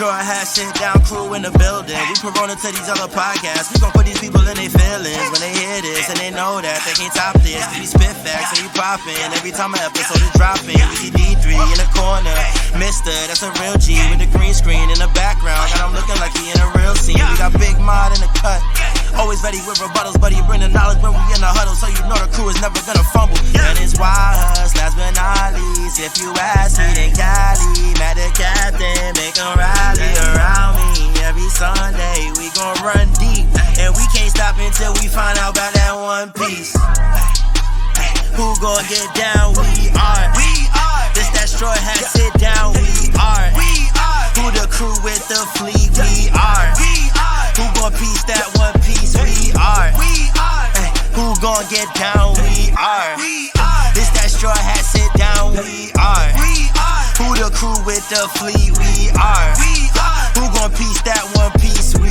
Straw hat, sit down, crew in the building. We corona to these other podcasts. We gon' put these people in their feelings when they hear this and they know that they can't top this. We spit facts and we poppin' every time an episode is dropping. We see D3 in the corner, Mister, that's a real G with the green screen in the background. Got him looking like he in a real scene. We got Big Mod in the cut. Always ready with rebuttals, but he bring the knowledge when we in the huddle, so you know the crew is never gonna fumble. And it's why us, last but not least, if you ask me, then Cali, Matt the captain, make 'em rally around me. Every Sunday we gon' run deep, and we can't stop until we find out about that one piece. Who gon' get down? We are. We are. This that straw hat, sit down. We are. We are. Who the crew with the fleet? We are. We are. Who gon' piece that one piece? We are. We are. Ay, Who gon' get down? We are. We are. This that straw hat, sit down. We are. We are. Who the crew with the fleet? We are. We are. Who gon' piece that one piece? We.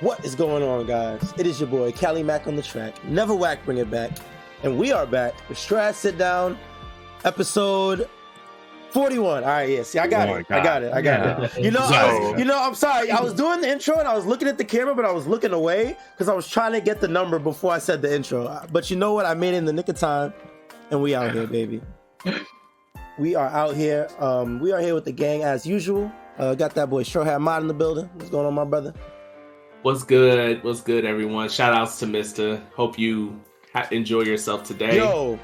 What is going on, guys? It is your boy Cali Mack on the track. Never whack, bring it back, and we are back with Strat Sit Down, episode forty-one. All right, yes. yeah. See, I got Oh it. I got it. I got God. it. You know, I was, you know. I'm sorry. I was doing the intro and I was looking at the camera, but I was looking away because I was trying to get the number before I said the intro. But you know what? I made it in the nick of time, and we out here, baby. We are out here. Um, we are here with the gang as usual. Uh, got that boy Straw Hat Mod in the building. What's going on, my brother? What's good? What's good, everyone? Shout outs to Mister. Hope you ha- enjoy yourself today. Yo,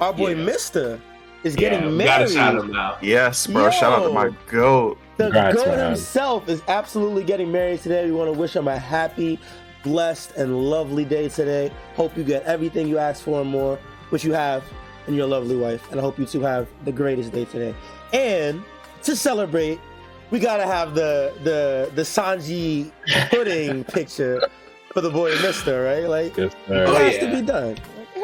our boy Yeah. Mister is Yeah, getting we gotta married. shout him out. Yes, bro. Shout out to my goat. The Congrats, goat man. himself is absolutely getting married today. We want to wish him a happy, blessed, and lovely day today. Hope you get everything you asked for and more, which you have in your lovely wife. And I hope you two have the greatest day today. And to celebrate, we gotta have the the the Sanji pudding picture for the boy Mister, right? Like Yes, it. Oh, has yeah. to be done.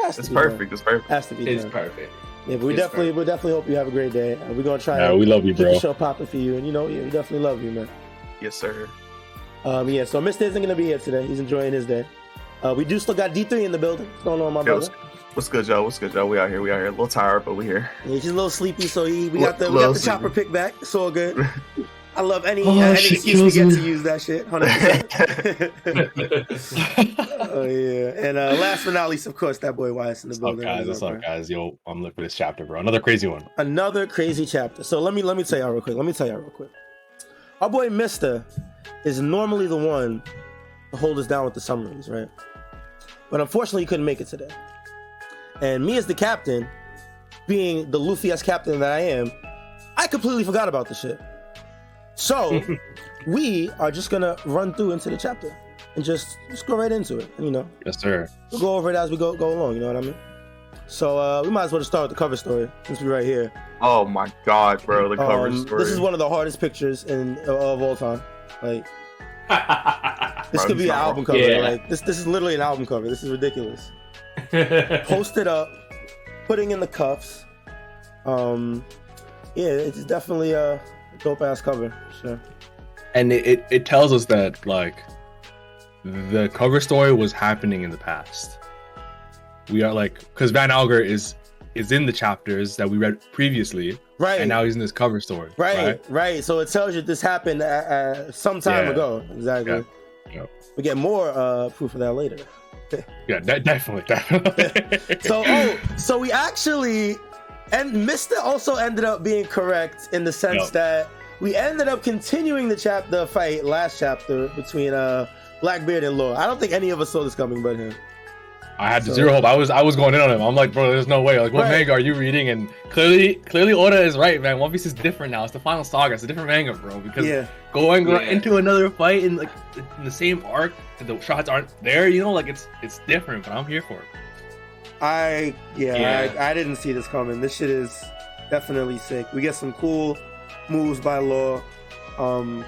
Like, has It's to be done. perfect. It's perfect. Has to be It's done. perfect. Yeah, but we It's definitely, perfect. we definitely hope you have a great day. Uh, we're gonna try. Yeah, to we love you, keep bro. the show popping for you, and you know, yeah, we definitely love you, man. Yes, sir. Um, yeah. So Mister isn't gonna be here today. He's enjoying his day. Uh, we do still got D three in the building. What's going on, my Yo, what's, brother? what's good, Joe? What's good, Joe? We out here. We out here. A little tired, but we here. Yeah, he's a little sleepy, so he we got the we got the chopper pick back. It's all good. I love any Oh, uh, any excuse we get me. to use that shit. 100%. oh yeah. And uh, last but not least, of course, that boy Wyatt's in the What's up, guys? What's What's up, up, guys? Yo, I'm looking for this chapter, bro. Another crazy one. another crazy chapter. So let me let me tell y'all real quick. Let me tell y'all real quick. Our boy Mister is normally the one to hold us down with the summaries, right? But unfortunately, he couldn't make it today. And me as the captain, being the Luffy as captain that I am, I completely forgot about the shit. So we are just gonna run through into the chapter and just just go right into it. You know, Yes, sir. we'll go over it as we go go along. You know what I mean? So uh, we might as well just start with the cover story since we're right here. Oh my god, bro. The cover Um, story. This is one of the hardest pictures in of all time. Like this Bro, could be an album cover. Yeah. Like this this is literally an album cover. This is ridiculous. Posted up, putting in the cuffs. Um, yeah, it's definitely a dope ass cover. Sure. and it, it, it tells us that like the cover story was happening in the past. We are like because Van Augur is is in the chapters that we read previously, Right. and now he's in this cover story. right, right. So it tells you this happened uh, uh, some time Yeah. ago. Exactly. Yeah. Yeah. We get more uh, proof of that later. Yeah, de- definitely, definitely. So oh, so we actually and Mister also ended up being correct in the sense Yep. that we ended up continuing the chapter fight last chapter between uh Blackbeard and Law. I don't think any of us saw this coming but him. I had So- zero hope. I was I was going in on him. I'm like, bro, there's no way. Like, what Right. manga are you reading? And clearly, clearly, Oda is right, man. One Piece is different now. It's the final saga. It's a different manga, bro. Because Yeah. going Yeah. into another fight in like in the same arc, the shots aren't there. You know, like it's it's different. But I'm here for it. I yeah, Yeah. I, I didn't see this coming. This shit is definitely sick. We get some cool moves by Law. Um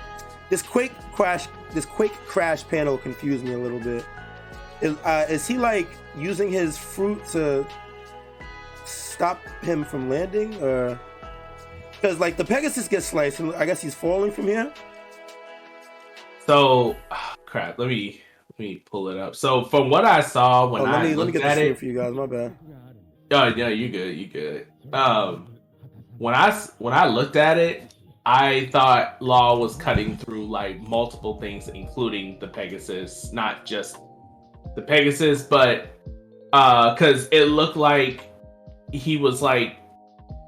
this quake crash this quake crash panel confused me a little bit. Is, uh, is he like using his fruit to stop him from landing, or because like the Pegasus gets sliced, and I guess he's falling from here. So, crap. Let me let me pull it up. So from what I saw when oh, let I me let me looked get at it, for you guys. My bad. oh yeah, you good, you good. Um, when I when I looked at it, I thought Law was cutting through like multiple things, including the Pegasus, not just the Pegasus, but uh, because it looked like he was like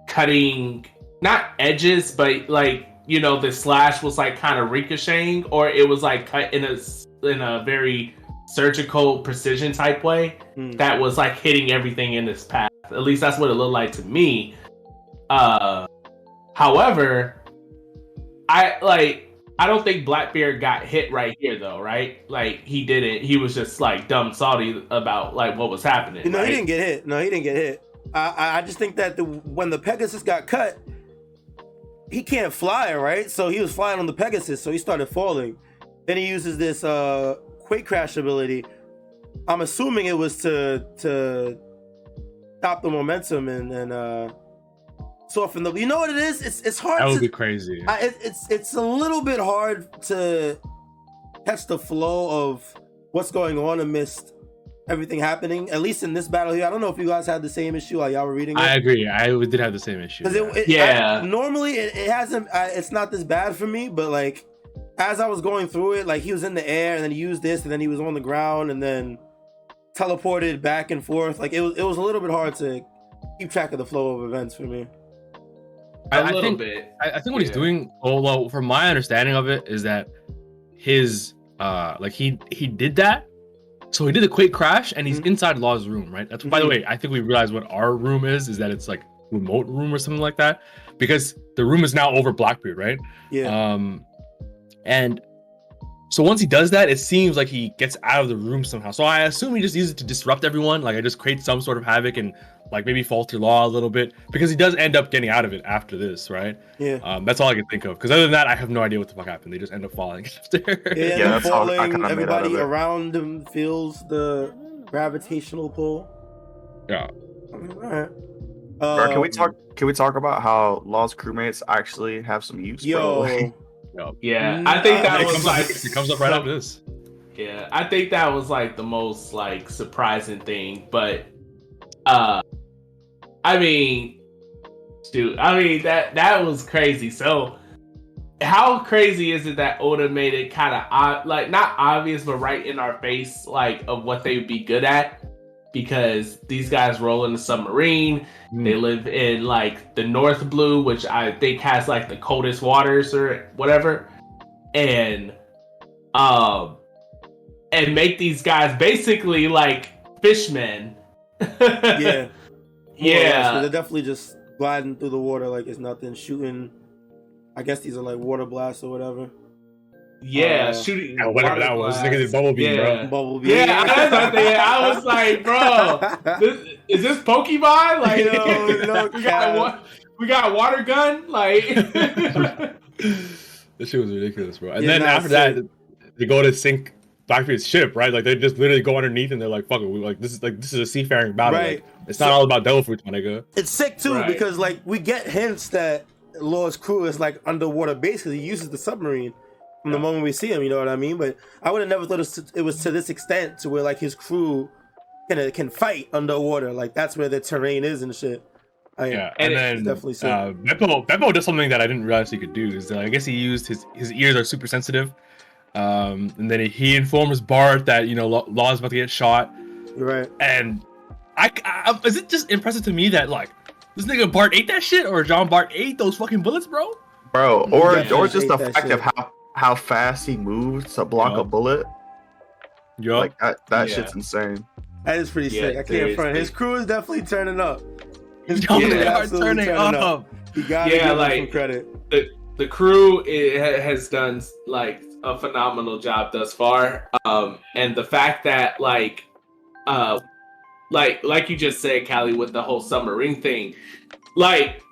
cutting not edges, but like you know the slash was like kind of ricocheting, or it was like cut in a in a very surgical precision type way Hmm. that was like hitting everything in its path. At least that's what it looked like to me. Uh, however, I like. I don't think Blackbeard got hit right here though, right? Like he didn't. He was just like dumb salty about like what was happening. No, right? he didn't get hit. No, he didn't get hit. I I, just think that the when the Pegasus got cut, he can't fly, right? So he was flying on the Pegasus, so he started falling. Then he uses this uh quake crash ability. I'm assuming it was to to stop the momentum and and uh soften the. You know what it is? It's it's hard That would to. be crazy. I, it, it's it's a little bit hard to catch the flow of what's going on amidst everything happening. At least in this battle here, I don't know if you guys had the same issue while y'all were reading it. I agree. I did have the same issue. Because it, it, Yeah. I- normally it, it hasn't. I, it's not this bad for me, but like as I was going through it, like he was in the air and then he used this and then he was on the ground and then teleported back and forth. Like it was, it was a little bit hard to keep track of the flow of events for me. A I- think- bit. I, I think what he's doing, oh well, from my understanding of it, is that his uh like he he did that. So he did the quake crash and he's Mhm. inside Law's room, right? That's by the Mhm. way, I think we realize what our room is, is that it's like remote room or something like that. Because the room is now over Blackbeard, right? Yeah, Um and so once he does that, it seems like he gets out of the room somehow. So I assume he just uses it to disrupt everyone. Like I just create some sort of havoc and like maybe falter law a little bit because he does end up getting out of it after this, right? yeah. Um, that's all I can think of. Because other than that, I have no idea what the fuck happened. They just end up falling after. Yeah, Yeah, yeah that's all I falling. kinda made out of Everybody it. around him feels the gravitational pull. Yeah. All right. Bro, can we Um, talk? Can we talk about how Law's crewmates actually have some use, Yo, bro? Like, Yeah, I think that it, was comes like up, it comes up right after this. Yeah, I think that was like the most like surprising thing, but uh I mean dude, I mean that that was crazy. So how crazy is it that Oda made it kind of like not obvious but right in our face like of what they would be good at? Because these guys roll in the submarine. They live in like the North Blue, which I think has like the coldest waters or whatever, and um, and make these guys basically like fishmen. yeah, More or less, 'cause yeah, they're definitely just gliding through the water like it's nothing, shooting. I guess these are like water blasts or whatever. yeah, Uh, shooting. Yeah, whatever that was. Nigga did bubble beam, yeah. Bubble Yeah, that's what they- I was like, bro, This, is this Pokemon? Like, Yo, no we got wa- we got a water gun, like. This shit was ridiculous, bro. And Yeah, then after sick. that, they go to sink Blackbeard's ship, right? Like they just literally go underneath and they're like, "Fuck it, we like this is like this is a seafaring battle. Right. Like, it's not all about devil fruit, my nigga." It's sick too Right. because like we get hints that Law's crew is like underwater base because he uses the submarine from the moment we see him. You know what I mean? But I would have never thought it was, to, it was to this extent to where like his crew can can fight underwater. Like that's where the terrain is and shit. I, Yeah, And and, then definitely uh, Bepo Bepo does something that I didn't realize he could do. Is uh, I guess he used his his ears are super sensitive, um, and then he informs Bart that you know Law Law is about to get shot, right. and I, I is it just impressive to me that like this nigga Bart ate that shit or Jean Bart ate those fucking bullets, bro? bro, or definitely or just the ate that fact of how how fast he moves to block Yeah. a bullet. Yup. Like that, that Yeah. shit's insane. That is pretty Yeah, sick. I can't front. His crew is definitely turning up. His John crew is Yeah. Bart absolutely turning up. You gotta Yeah, give him some credit. the the crew i- ha- has done like a phenomenal job thus far um and the fact that like uh like like you just said Callie with the whole submarine thing like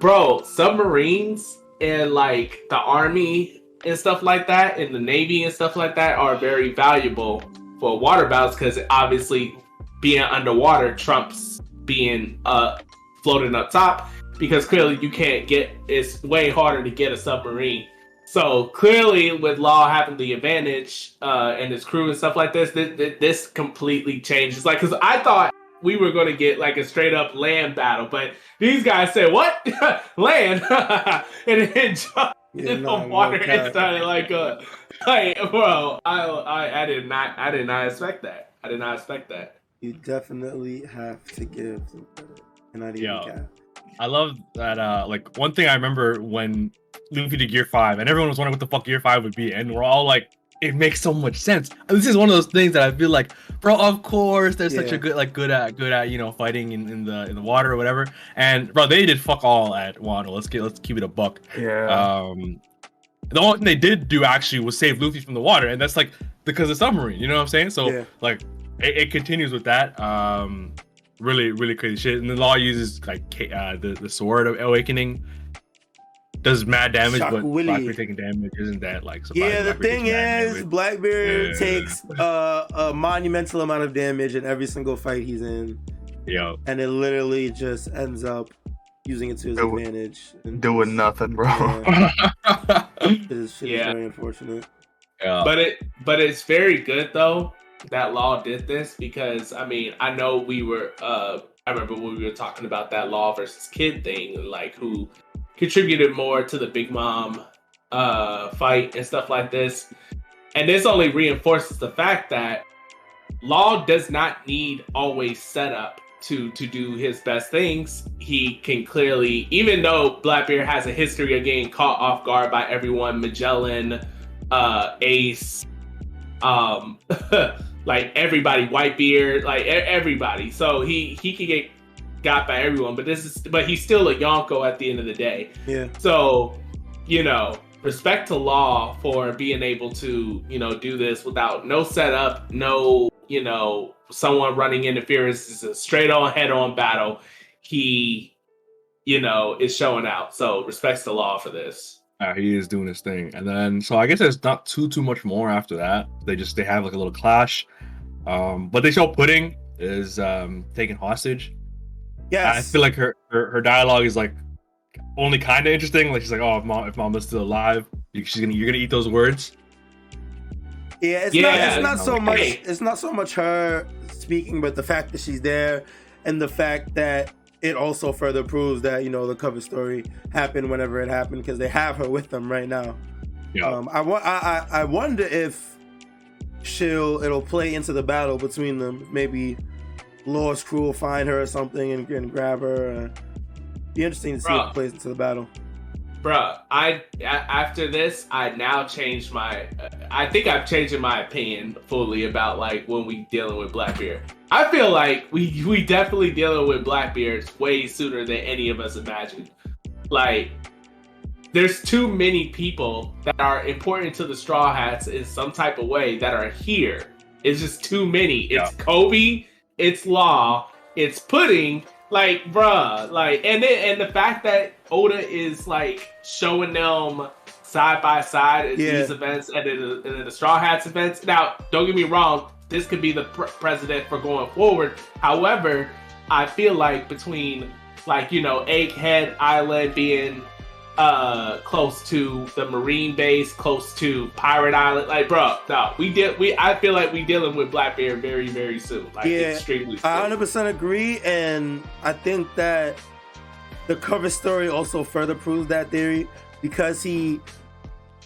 bro submarines and like the army and stuff like that and the Navy and stuff like that are very valuable for water battles because obviously being underwater trumps being uh floating up top because clearly you can't get it's way harder to get a submarine. So clearly, with Law having the advantage uh, and his crew and stuff like this, this, this completely changes. Like, because I thought we were going to get like a straight up land battle, but these guys said, "What land?" and then jumped Yeah, in the water cap. and started like, uh, like, bro, I, I, I did not, I did not expect that. I did not expect that. You definitely have to give them credit. And not even Yo. cap. I love that. Uh, like one thing I remember when Luffy did Gear Five, and everyone was wondering what the fuck Gear Five would be, and we're all like, it makes so much sense. This is one of those things that I feel like, bro, of course, they're such a good, like, good at, good at, you know, fighting in, in the in the water or whatever. And bro, they did fuck all at Wano. Let's get, let's keep it a buck. Yeah. Um, the only thing they did do actually was save Luffy from the water, and that's like because of submarine. You know what I'm saying? So Yeah. like, it, it continues with that. Um, really, really crazy shit. And the law uses like uh, the the sword of awakening. Does mad damage, but Shock Wille. Blackbeard taking damage isn't that like? surprising? Yeah, the Blackbeard thing is, damage. Blackbeard Yeah. takes uh, a monumental amount of damage in every single fight he's in, yo, and it literally just ends up using it to his Do- advantage. And Doing nothing, bro. Yeah, it is, shit is Yeah. very unfortunate. yeah, But it, but it's very good though that Law did this because I mean I know we were, uh I remember when we were talking about that Law versus Kid thing, like who contributed more to the Big Mom uh fight and stuff like this, and this only reinforces the fact that Law does not need always setup to to do his best things. He can clearly, even though Blackbeard has a history of getting caught off guard by everyone, Magellan, uh, Ace, um, like everybody, Whitebeard, like e- everybody. So he he can get got by everyone, but this is but he's still a Yonko at the end of the day. Yeah, So, you know, respect to Law for being able to, you know, do this without no setup, no, you know, someone running interference. It's a straight on head on battle. He, you know, is showing out. So respects to Law for this. Yeah, he is doing his thing, and then so I guess there's not too too much more after that. They just they have like a little clash, um, but they show Pudding is um taken hostage. yes. I feel like her, her her dialogue is like only kind of interesting. Like she's like, oh, if mom if mom is still alive, you- she's gonna you're gonna eat those words. Yeah, it's Yeah, not. It's not so like, much. hey. It's not so much her speaking, but the fact that she's there, and the fact that it also further proves that you know the cover story happened whenever it happened because they have her with them right now. Yeah, Um, I, wa- I I I wonder if she'll it'll play into the battle between them. Maybe Law's crew will find her or something and, and grab her. Uh, be interesting to see if it plays into the battle. Bruh, I after this, I now changed my. Uh, I think I've changed my opinion fully about like when we dealing with Blackbeard. I feel like we we definitely dealing with Blackbeards way sooner than any of us imagined. Like, there's too many people that are important to the Straw Hats in some type of way that are here. It's just too many. It's Koby, it's Law, it's Pudding. Like, bruh, like, and then and the fact that Oda is like showing them side by side at Yeah. these events and in the, and in the Straw Hats events. Now, don't get me wrong, this could be the pr- president for going forward. However, I feel like between like you know Egghead Island being uh close to the marine base close to pirate island like bro no we did we i feel like we dealing with blackbeard very very soon like Yeah, extremely soon. I 100% agree, and I think that the cover story also further proves that theory because he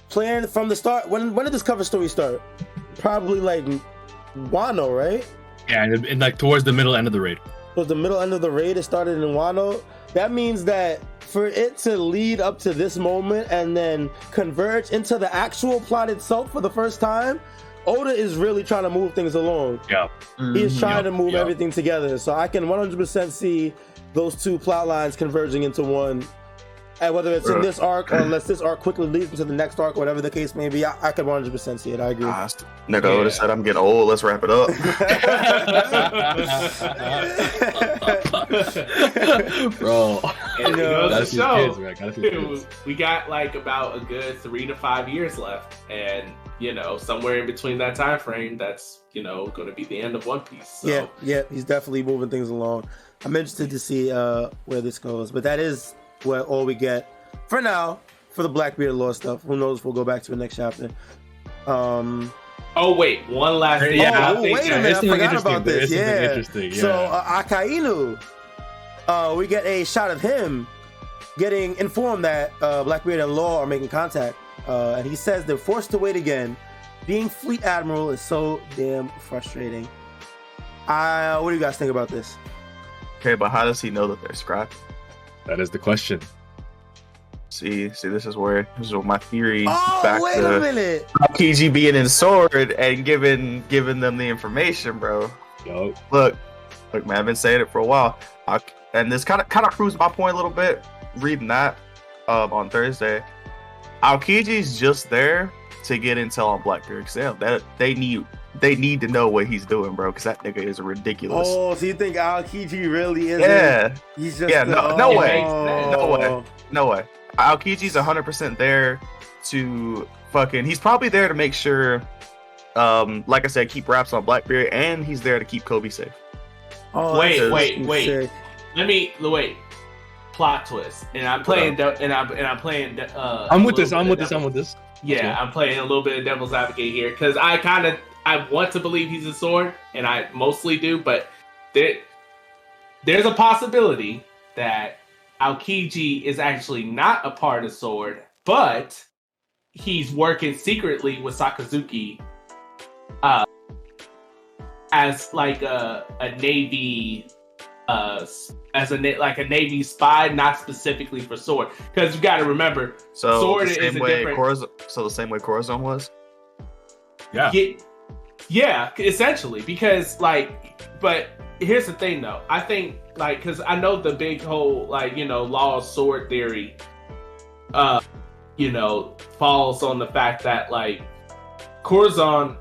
planned from the start. When when did this cover story start? Probably like Wano, right? yeah, and, and like towards the middle end of the raid. was the middle end of the raid. It started in Wano. That means that for it to lead up to this moment and then converge into the actual plot itself for the first time, Oda is really trying to move things along. Yeah, He is trying to move yeah. everything together. So I can 100% see those two plot lines converging into one. And whether it's in this arc or unless this arc quickly leads into the next arc, whatever the case may be, I, I can 100% see it. I agree. Ah, Nigga Oda said I'm getting old. Let's wrap it up. bro. And it Yeah. goes Gotta see the show, kids, man. Gotta see kids. we got like about a good three to five years left, and you know, somewhere in between that time frame, that's you know going to be the end of One Piece. So. Yeah, yeah, he's definitely moving things along. I'm interested to see uh, where this goes, but that is what all we get for now for the Blackbeard law stuff. Who knows? if We'll go back to the next chapter. Um, Oh wait, one last thing. Yeah, I oh, think wait a minute, I something forgot interesting, about there this. is something Yeah. So yeah. uh, Akainu, uh, we get a shot of him getting informed that uh, Blackbeard and Law are making contact, uh, and he says they're forced to wait again. Being fleet admiral is so damn frustrating. Uh, what do you guys think about this? Okay, but how does he know that they're scrapped? That is the question. See, see, this is where this is where my theory Oh, back wait to a minute. Aokiji being in sword and giving giving them the information, bro. Yo, Look, look, man, I've been saying it for a while, I, and this kind of kind of proves my point a little bit. Reading that um, on Thursday, Aokiji's just there to get intel on Blackbeard because they, that they need they need to know what he's doing, bro. Because that nigga is ridiculous. Oh, so you think Aokiji really is? yeah, He's just Yeah, the- no- no oh. way. No way. no way. Aokiji's 100% there to fucking. He's probably there to make sure, um, like I said, keep wraps on Blackbeard, and he's there to keep Koby safe. Oh, Wait, that's wait, wait. Let me wait. Plot twist, and I'm playing, de- and I'm and I'm playing. de- Uh, I'm with this. I'm with this. I'm with this. Yeah, I'm playing a little bit of devil's advocate here because I kind of I want to believe he's a sword, and I mostly do, but there there's a possibility that Aokiji is actually not a part of sword, but he's working secretly with Sakazuki, uh, as like a a navy. Uh, as a like a navy spy, not specifically for sword, because you got to remember So Sword the is same a way different- Corazon, so the same way Corazon was. Yeah. Yeah, yeah, essentially. Because like, but here's the thing, though. I think like, because I know the big whole like you know law of sword theory, uh, you know, falls on the fact that like Corazon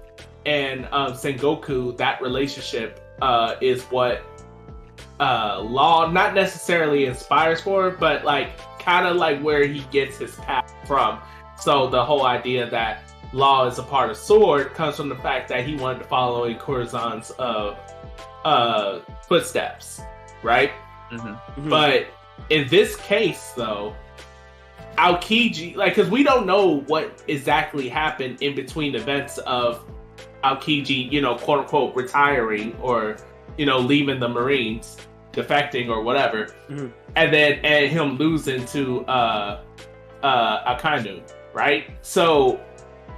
and um, Sengoku, that relationship uh, is what uh, law not necessarily inspires for, but like kind of like where he gets his path from. So the whole idea that Law is a part of Sword comes from the fact that he wanted to follow in Corazon's uh, uh, footsteps, right? Mm-hmm. But in this case, though, Aokiji, like, because we don't know what exactly happened in between events of Aokiji, you know, quote unquote, retiring or, you know, leaving the Marines, defecting or whatever, Mhm. and then and him losing to uh, uh, Akainu, right? So,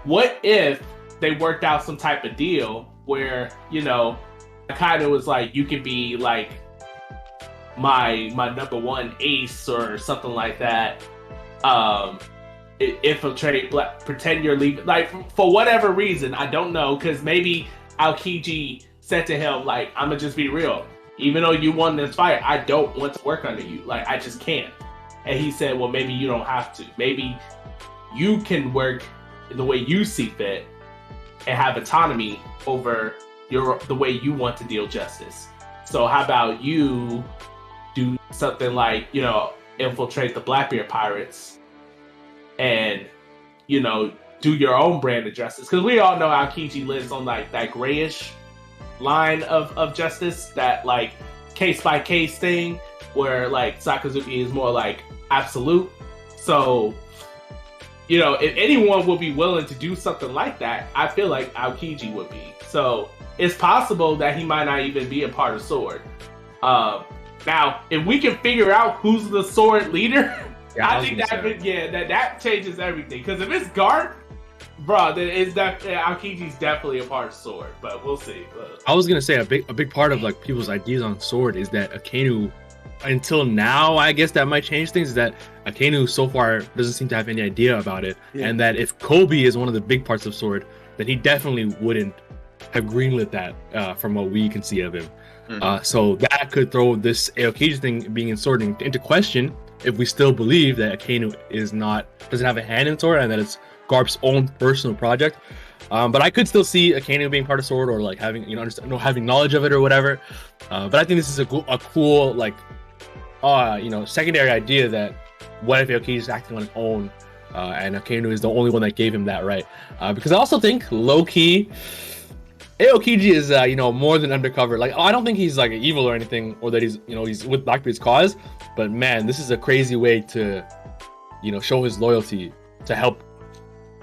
what if they worked out some type of deal where, you know, Akainu was like, you can be like my my number one ace or something like that. Um, infiltrate, black, pretend you're leaving, like for whatever reason, I don't know, because maybe Aokiji said to him, like, I'm gonna just be real. Even though you won this fight, I don't want to work under you. Like, I just can't. And he said, Well, maybe you don't have to. Maybe you can work the way you see fit and have autonomy over your the way you want to deal justice. So how about you do something like, you know, infiltrate the Blackbeard pirates and, you know, do your own brand of justice. Because we all know Aokiji lives on like that grayish line of, of justice, that like case by case thing, where like Sakazuki is more like absolute. So, you know, if anyone would be willing to do something like that, I feel like Aokiji would be. So it's possible that he might not even be a part of Sword. Um, now, if we can figure out who's the Sword leader, Yeah, I, was think that yeah, that that changes everything. Because if it's Garp, bro, then it's that Aokiji's definitely a part of Sword. But we'll see. But, I was gonna say a big a big part of like people's ideas on Sword is that Akainu, until now, I guess that might change things. Is that Akainu so far doesn't seem to have any idea about it, Yeah. and that if Koby is one of the big parts of Sword, then he definitely wouldn't have greenlit that uh, from what we can see of him. Mhm. Uh, so that could throw this Aokiji thing being in Sword into question if we still believe that Akainu is not doesn't have a hand in Sword and that it's Garp's own personal project. Um, but I could still see Akainu being part of Sword or like having you know understand, no, having knowledge of it or whatever. Uh, but I think this is a, cool- a cool like uh you know secondary idea that what if Aokiji is acting on his own uh, and Akainu is the only one that gave him that right. Uh, because I also think low key, Aokiji is uh, you know more than undercover. Like I don't think he's like evil or anything, or that he's you know he's with Blackbeard's cause. But man, this is a crazy way to you know show his loyalty to help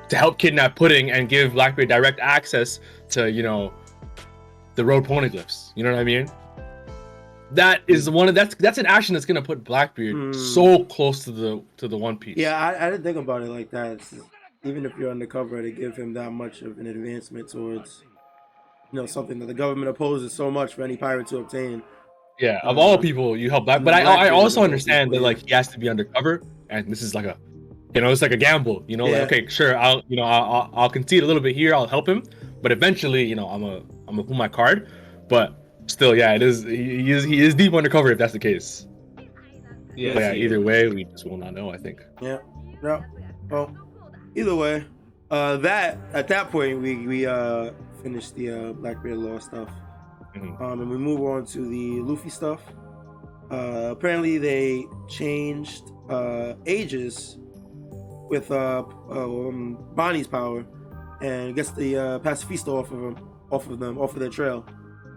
to help kidnap Pudding and give Blackbeard direct access to you know the road poneglyphs. You know what I mean? That is one of that's that's an action that's gonna put Blackbeard Hmm. so close to the to the One Piece. Yeah, I, I didn't think about it like that. It's even if you're undercover, to give him that much of an advancement towards, you know, something that the government opposes so much for any pirate to obtain. Yeah, of Uh, all people, you help Black. But I, I also understand that like he has to be undercover, and this is like a, you know, it's like a gamble. You know, Yeah. like okay, sure, I'll you know I'll, I'll concede a little bit here, I'll help him, but eventually, you know, I'm a I'm gonna pull my card. But still, yeah, it is he, is he is deep undercover if that's the case. But yeah, either way, we just will not know. I think. Yeah. Yeah. Well, either way, uh, that at that point we we uh finished the uh, Blackbeard Law stuff, Mhm. um, and we move on to the Luffy stuff. Uh, apparently they changed uh ages with uh, uh um, Bonnie's power, and gets the uh, pacifista off of them, off of them, off of their trail.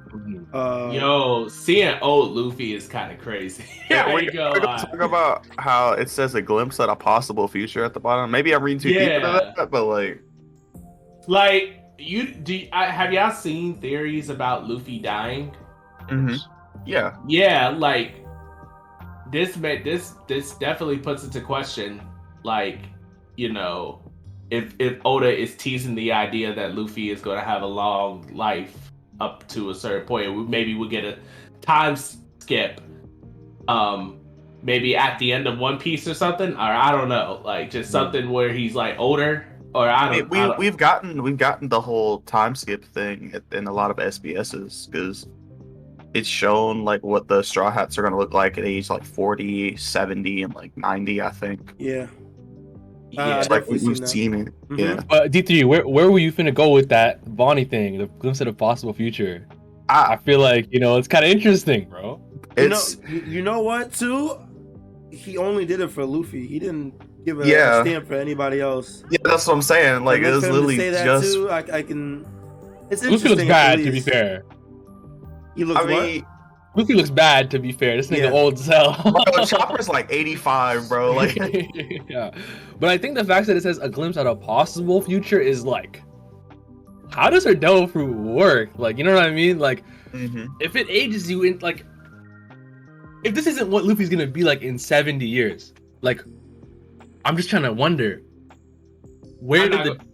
Mhm. Uh, Yo, seeing old Luffy is kind of crazy. Yeah, we're ain't gonna gonna lie. talk about how it says a glimpse at a possible future at the bottom. Maybe I'm reading too deep into that, but like, Like you do, I, have y'all seen theories about Luffy dying? mhm. yeah, Yeah, like this. ma- This this definitely puts into question, like you know, if if Oda is teasing the idea that Luffy is going to have a long life up to a certain point, we- maybe we'll get a time skip. Um, maybe at the end of One Piece or something, or I don't know, like just something where he's like older, or I I mean, don't. we I don't- we've gotten we've gotten the whole time skip thing in a lot of SBSs because it's shown like what the straw hats are going to look like at age like 40 70 and like 90 i think yeah. Yeah. it's like definitely we've seen seen it Mhm. yeah But D three, where where were you finna go with that Bonnie thing, the glimpse of a possible future? I I, feel like you know it's kind of interesting, bro. You know, it's you, you know what too? He only did it for Luffy. He didn't give a, a Yeah. stamp for anybody else. yeah that's what i'm saying like And it was for to literally say that just too, I, I can. It's Luffy interesting. looks at bad, to be fair. He looks i mean Luffy looks bad, to be fair. This nigga Yeah. old as hell. bro, chopper's like 85 bro like yeah, but I think the fact that it says a glimpse at a possible future is like, how does her devil fruit work? Like, you know what I mean? Like, mhm. if it ages you in like, if this isn't what Luffy's gonna be like in seventy years, like, I'm just trying to wonder, where I'm did not the,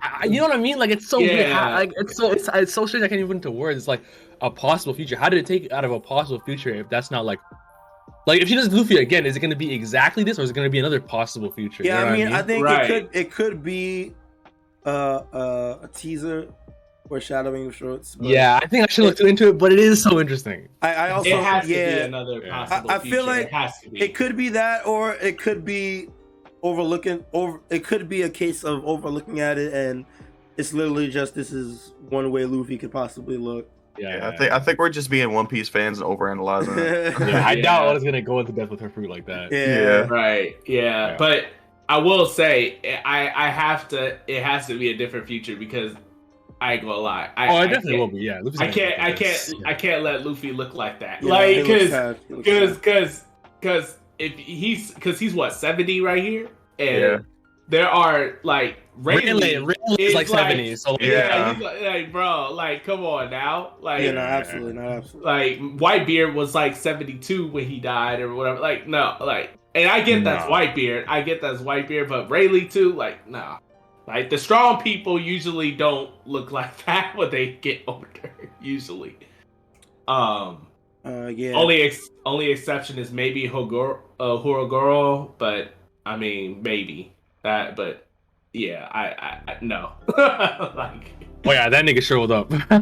I, I- you know what I mean? Like, it's so weird. How, Yeah. like, it's so it's, it's so strange. I can't even put into words. It's like a possible future. How did it take out of a possible future if that's not like. Like if she does Luffy again, is it gonna be exactly this, or is it gonna be another possible future? You Yeah, know I what mean, I, think Right. it could it could be uh, uh, a teaser foreshadowing of shorts. Yeah, I think I should look too into it, but it is so interesting. I, I also it has to yeah, be another Yeah. possible I- I feel future. like it has to be. it could be that, or it could be overlooking over. It could be a case of overlooking at it, and it's literally just this is one way Luffy could possibly look. Yeah, yeah, i think i think we're just being one piece fans and overanalyzing it Yeah, I Yeah. doubt Oda's gonna go into depth with her fruit like that. yeah. Right. Yeah. Yeah. But I will say I I have to it has to be a different future because I ain't gonna lie. I, Oh, I it definitely will be. Yeah, Luffy's I can't I can't this. I can't let Luffy look like that. Yeah, like cause sad. He looks cause cause cause if he's cause he's what, seventy right here? And Yeah. there are like Rayleigh, Rayleigh Rayleigh is like like- seventy, so like, yeah, Yeah. he's like, like, bro, like come on now. Like yeah, no, absolutely, not absolutely. like Whitebeard was like 72 when he died or whatever. Like, no, like, and I get that's Nah. Whitebeard. I get that's Whitebeard, but Rayleigh too, like, no. Like the strong people usually don't look like that when they get older. Usually, um, Uh, yeah. only ex- only exception is maybe Hogoro, uh, Horogoro, but I mean maybe that, but yeah, I, I, I no, like, oh yeah, that nigga showed up. yeah.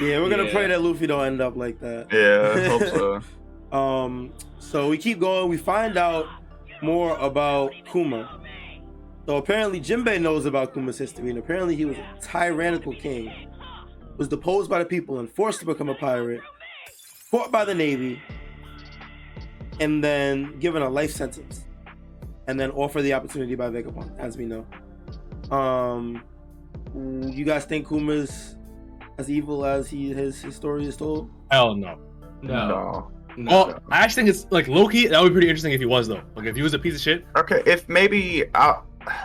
yeah, we're gonna Yeah. pray that Luffy don't end up like that. yeah i hope so Um, so we keep going. We find out more about Kuma. So apparently Jinbei knows about Kuma's history, and apparently he was a tyrannical king, was deposed by the people and forced to become a pirate, fought by the navy, and then given a life sentence, and then offer the opportunity by Vegapunk, as we know. Um, you guys think Kuma's as evil as he his, his story is told? Hell no. No. No. no. Oh, I actually think it's like Loki. That would be pretty interesting if he was though. Like if he was a piece of shit. Okay, if maybe I,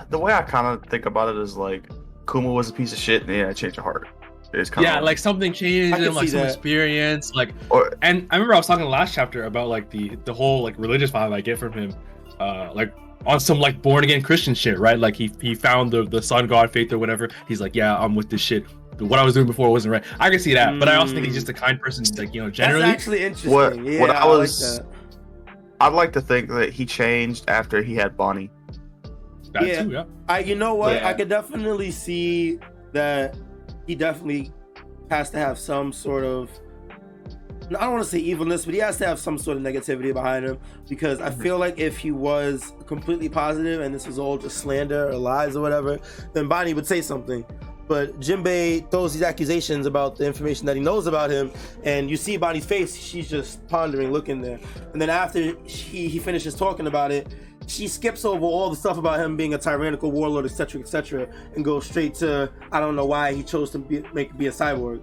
the way I kind of think about it is like Kuma was a piece of shit and yeah, I changed your heart. It's kind Yeah, of like something changed I and like some that. experience. Like or and I remember I was talking the last chapter about like the the whole like religious vibe I get from him, uh, like on some like born again Christian shit, right? Like he he found the the sun god faith or whatever. He's like, yeah, I'm with this shit. What I was doing before wasn't right. I can see that, but I also think he's just a kind person. Like you know, generally. That's actually interesting. What- yeah, what I, I was, like I'd like to think that he changed after he had Bonnie. that yeah. too, yeah. I you know what? Yeah. I could definitely see that he definitely has to have some sort of I don't want to say evilness, but he has to have some sort of negativity behind him because I feel like if he was completely positive and this was all just slander or lies or whatever, then Bonnie would say something. But Jinbei throws these accusations about the information that he knows about him, and you see Bonnie's face, she's just pondering, looking there. And then after he, he finishes talking about it, she skips over all the stuff about him being a tyrannical warlord, etc., etc., and goes straight to I don't know why he chose to be, make be a cyborg.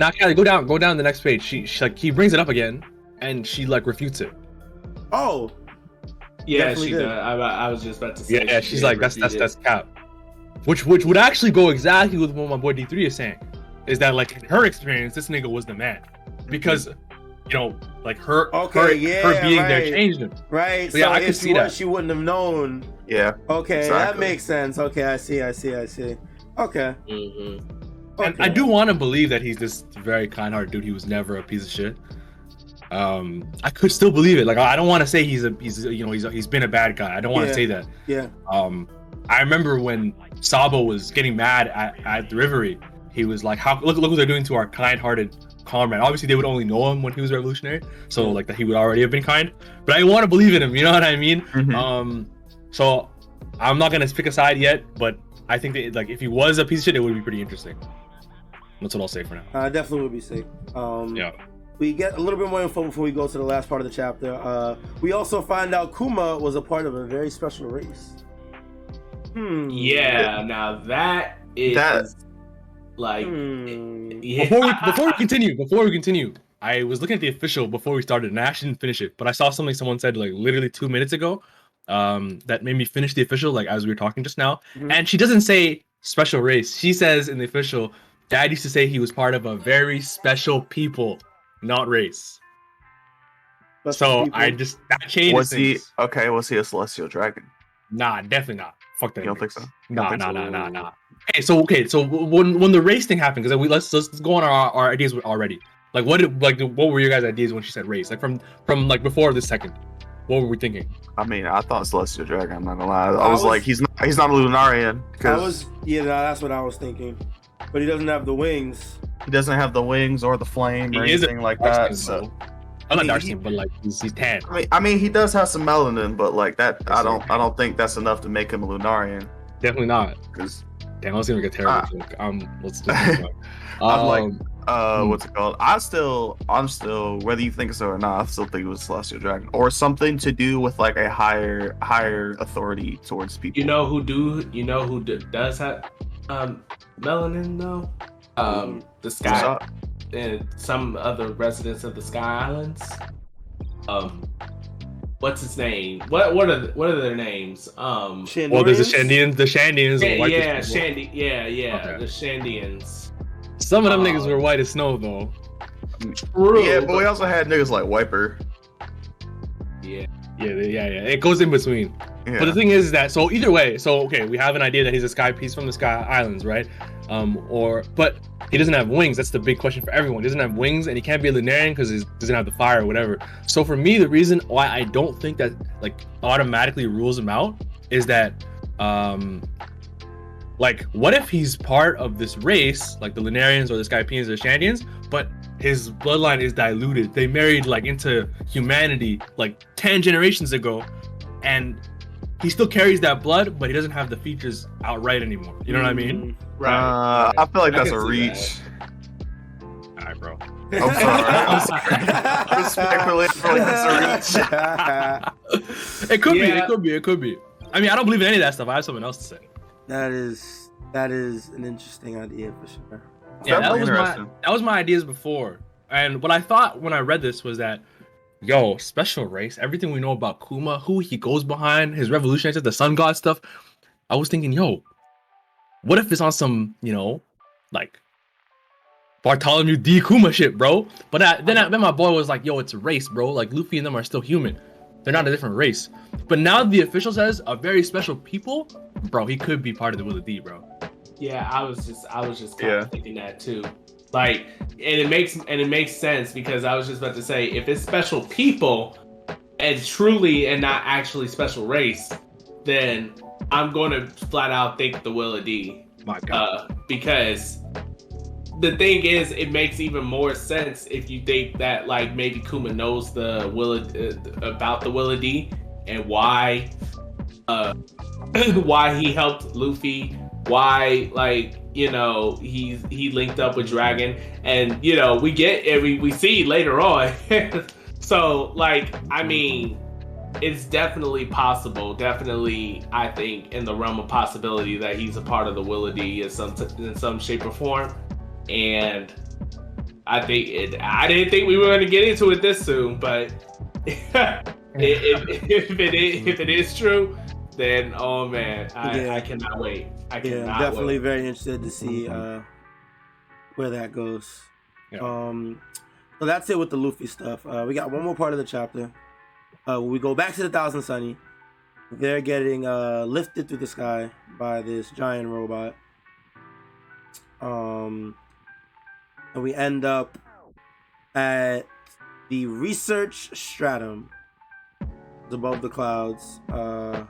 Now, Callie, go down, go down the next page. She, she like he brings it up again, and she like refutes it. Oh, yeah, she did. does. I, I was just about to say. Yeah, yeah. she She's like, that's that's repeat that's cap. Which which would actually go exactly with what my boy D three is saying, is that like in her experience, this nigga was the man, because you know like her Okay, her, yeah, her being there right. changed him. right. So, yeah, so I could if see she was, that. she wouldn't have known. Yeah, Okay, that makes sense. Okay, I see, I see, I see. Okay. it. And. I do want to believe that he's this very kind-hearted dude. He was never a piece of shit. Um, I could still believe it. Like I don't want to say he's a he's you know he's he's been a bad guy. I don't want to Yeah. say that. Yeah. Um, I remember when Sabo was getting mad at, at the Reverie, he was like, "How look look what they're doing to our kind-hearted comrade." Obviously, they would only know him when he was revolutionary, so like that he would already have been kind. But I want to believe in him. You know what I mean? Mhm. Um, so I'm not gonna pick a side yet, but I think that like if he was a piece of shit, it would be pretty interesting. That's what I'll say for now. I definitely would be safe. Um, Yeah. We get a little bit more info before we go to the last part of the chapter. Uh, we also find out Kuma was a part of a very special race. Hmm. Yeah, now that is That- like Hmm. yeah. Before we before we continue, before we continue, I was looking at the official before we started, and I actually didn't finish it. But I saw something someone said like literally two minutes ago, um, that made me finish the official like as we were talking just now. Mhm. And she doesn't say special race. She says in the official, Dad used to say he was part of a very special people, not race. Special So people. I just that changes was he okay? Was he a celestial dragon? Nah, definitely not. Fuck that. You don't nigga. think so? Nah, think nah, so? nah, nah, nah. Okay, so okay, so when when the race thing happened, because we let's let's go on our, our ideas already. Like what did like what were your guys' ideas when she said race? Like from from like before the second, what were we thinking? I mean, I thought celestial dragon. I'm not gonna lie. I, I was, was- like, he's not he's not a Lunarian I because was yeah, that's what I was thinking. But he doesn't have the wings. he doesn't have the wings or the flame or He is a anything like that. skin, So though. I'm not dark skin, but like he's, he's tan. I mean, I mean, he does have some melanin, but like that, I don't I don't think that's enough to make him a Lunarian. Definitely not. Because Damn, I was gonna make a terrible Ah. joke. Um, let's just. move on. I'm like- Um, uh, Hmm. what's it called? I still, I'm still, whether you think so or not, I still think it was celestial dragon or something to do with like a higher higher authority towards people. You know who do you know who d- does have um melanin though? Um the sky and some other residents of the Sky Islands. Um what's his name? What what are the, what are their names? Um well, there's the Shandorians? Shandians. The Shandians. yeah, are white yeah, snow. Shandy yeah, yeah, Okay. the Shandians. Some of them Oh. niggas were white as snow though. True. Yeah, but we also had niggas like Wiper. Yeah. Yeah, yeah. It goes in between. Yeah. But the thing is that so either way, so okay, we have an idea that he's a sky piece from the Sky Islands, right? Um, or but he doesn't have wings. That's the big question for everyone. He doesn't have wings, and he can't be a Lunarian because he doesn't have the fire or whatever. So for me, the reason why I don't think that like automatically rules him out is that, um, like, what if he's part of this race, like the Lunarians or the Skypieans or Shandians, but his bloodline is diluted. They married like into humanity like ten generations ago, and he still carries that blood, but he doesn't have the features outright anymore. You know what I mean? Right. Uh, I feel like I that's a see reach. All right, bro. I'm sorry. I'm sorry. Respectfully, I feel like that's a reach. It could be. It could be. It could be. I mean, I don't believe in any of that stuff. I have something else to say. that is that is an interesting idea for sure. Yeah, that was my that was my ideas before. And what I thought when I read this was that, yo, special race, everything we know about Kuma, who he goes behind, his revolution, the sun god stuff. I was thinking, yo, what if it's on some, you know, like Bartholomew D Kuma shit, bro? But I, then, I, then my boy was like, yo, it's a race, bro. Like Luffy and them are still human. They're not a different race. But now the official says a very special people, bro. He could be part of the Will of D, bro. Yeah, I was just I was just kind Yeah. of thinking that too. Like and it makes and it makes sense because I was just about to say if it's special people and truly and not actually special race, then I'm going to flat out think the Will of D. My God. Uh, because the thing is, it makes even more sense if you think that like maybe Kuma knows the Will uh, about the Will of D and why uh why he helped Luffy, why like you know he's he linked up with Dragon, and you know we get and we we see later on. so like I mean, it's definitely possible. Definitely, I think in the realm of possibility that he's a part of the Will of D in some in some shape or form, and. I think it. I didn't think we were going to get into it this soon, but if, if, if it is, if it is true, then oh man, I, Yeah. I cannot wait. I Yeah, cannot definitely wait. very interested to see uh, where that goes. Yeah. Um, so that's it with the Luffy stuff. Uh, we got one more part of the chapter. Uh, we go back to the Thousand Sunny. They're getting uh, lifted through the sky by this giant robot. Um, and we end up at the research stratum above the clouds. Uh,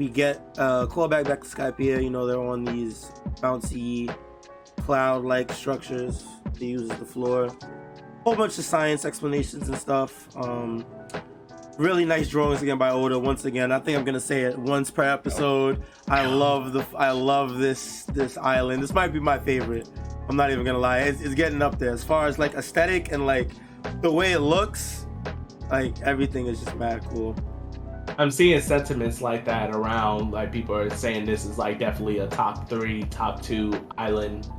we get uh, callback back to Skypiea. You know, they're on these bouncy cloud-like structures. They use the floor. Whole bunch of science explanations and stuff. Um, really nice drawings again by Oda. Once again, I think I'm gonna say it once per episode. I love the I love this this island. This might be my favorite. I'm not even gonna lie. It's, it's getting up there as far as like aesthetic and like the way it looks. Like everything is just mad cool. I'm seeing sentiments like that around. Like people are saying this is like definitely a top three, top two island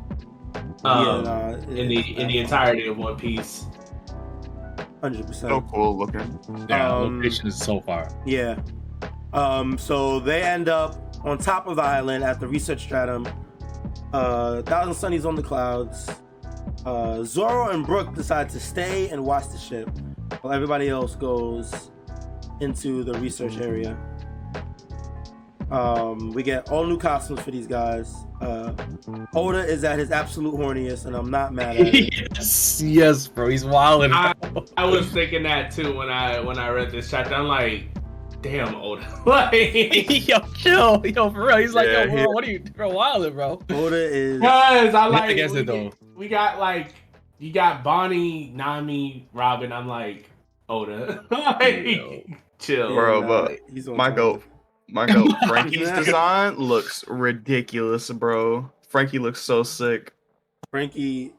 um, nah, in the in the entirety of One Piece. hundred percent. So cool looking. Yeah, Um, location is so far. Yeah. Um, so they end up on top of the island at the research stratum. Uh, Thousand Sunny's on the clouds. Uh, Zoro and Brook decide to stay and watch the ship, while everybody else goes into the research area. Um, we get all new costumes for these guys. Uh, Oda is at his absolute horniest, and I'm not mad at it. yes, yes, bro. He's wilding. I, I was thinking that too when I when I read this chapter. I'm like, damn, Oda. like, yo, chill, yo, for real. He's like, Yeah, yo, bro, he- what are you, bro, wilding, bro? Oda is Because I like against we, it, though. we got like you got Bonnie, Nami, Robin. I'm like Oda. like, Yo. Chill. Bro, nah, but he's on My top. goat. My goat. Frankie's design looks ridiculous, bro. Frankie looks so sick. Frankie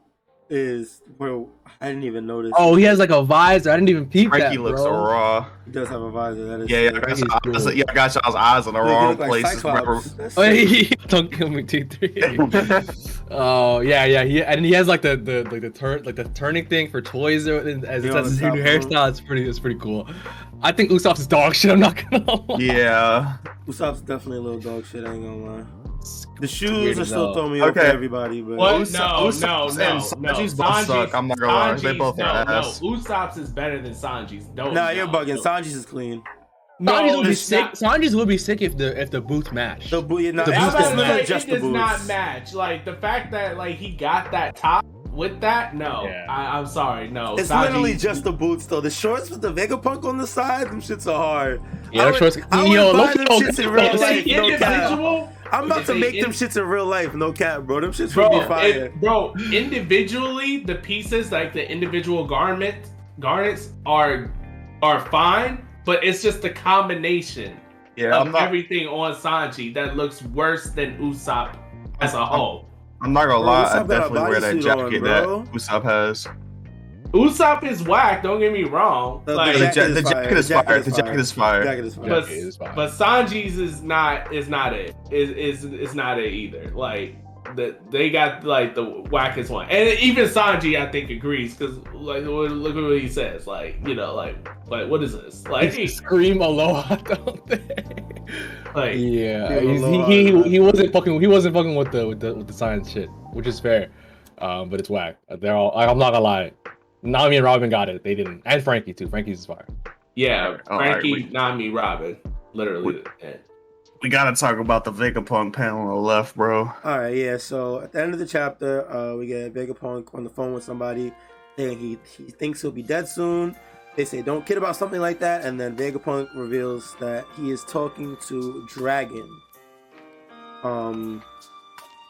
is bro. I didn't even notice. Oh, he has like a visor. I didn't even peep Frankie that, looks bro. raw. He does have a visor. That is Yeah, yeah, I got, Frankie's y'all- I was- cool. yeah, I got y'all's eyes in the wrong look like places. bro. Oh, don't kill me, T three. oh yeah, yeah. He and he has like the the like the turn like the turning thing for toys or- and as Yeah, that's his new the top of hairstyle. It's pretty. It's pretty cool. I think Usopp's dog shit. I'm not gonna lie. yeah. Usopp's definitely a little dog shit. I ain't gonna lie. The shoes are still throwing me off for everybody, but What? Usopp- no, Usopp no, and no, no. Sanji's both suck, I'm not gonna lie. They Sanji's- both are no, ass. No, Usopp's is better than Sanji's. No, nah, no, you're bugging. No, Sanji's is clean. no Sanji's would be it's sick. not- Sanji's would be sick if the if the boots match. The boot, nah, The it's boots not don't even just it the does boots. not match. Like the fact that like he got that top with that. No, Yeah. I, I'm sorry. No, It's Sanji- literally just the boots though. The shorts with the Vegapunk on the side, them shits are hard. Yeah, I would, shorts- I would yo, buy them shits in real life. No cap. I'm about to they make them shits in real life. No cap, bro. Them shits Bro, would be fire. if- bro, individually, the pieces like the individual garment garments are are fine, but it's just the combination Yeah, of not. everything on Sanji that looks worse than Usopp as a whole. I'm not gonna Bro, lie. I Usopp got a definitely wear that jacket on, that bro. Usopp has. Usopp is whack. Don't get me wrong. The- the like, The, jacket ja- is the fire. jacket is The jacket fire. is The jacket fire. is fire. Jacket is fine. but, Okay, it's fine. but Sanji's is not is not it. Is is is not it either. Like the, they got like the wackest one, and even Sanji I think agrees because like look look at what he says. Like you know like like what is this? Like he, Scream aloha, don't they? like Yeah, he's- he, he he wasn't fucking he wasn't fucking with the with the with the science shit, which is fair. Um, but it's whack. They're all. I'm not gonna lie. Nami and Robin got it. They didn't, and Frankie too. Frankie's is fire. yeah, All right, Frankie, we- Nami, Robin, literally. yeah. We gotta talk about the Vegapunk panel on the left, bro. All right, yeah. So at the end of the chapter, uh, we get Vegapunk on the phone with somebody, and he he thinks he'll be dead soon. They say don't kid about something like that, and then Vegapunk reveals that he is talking to Dragon. Um,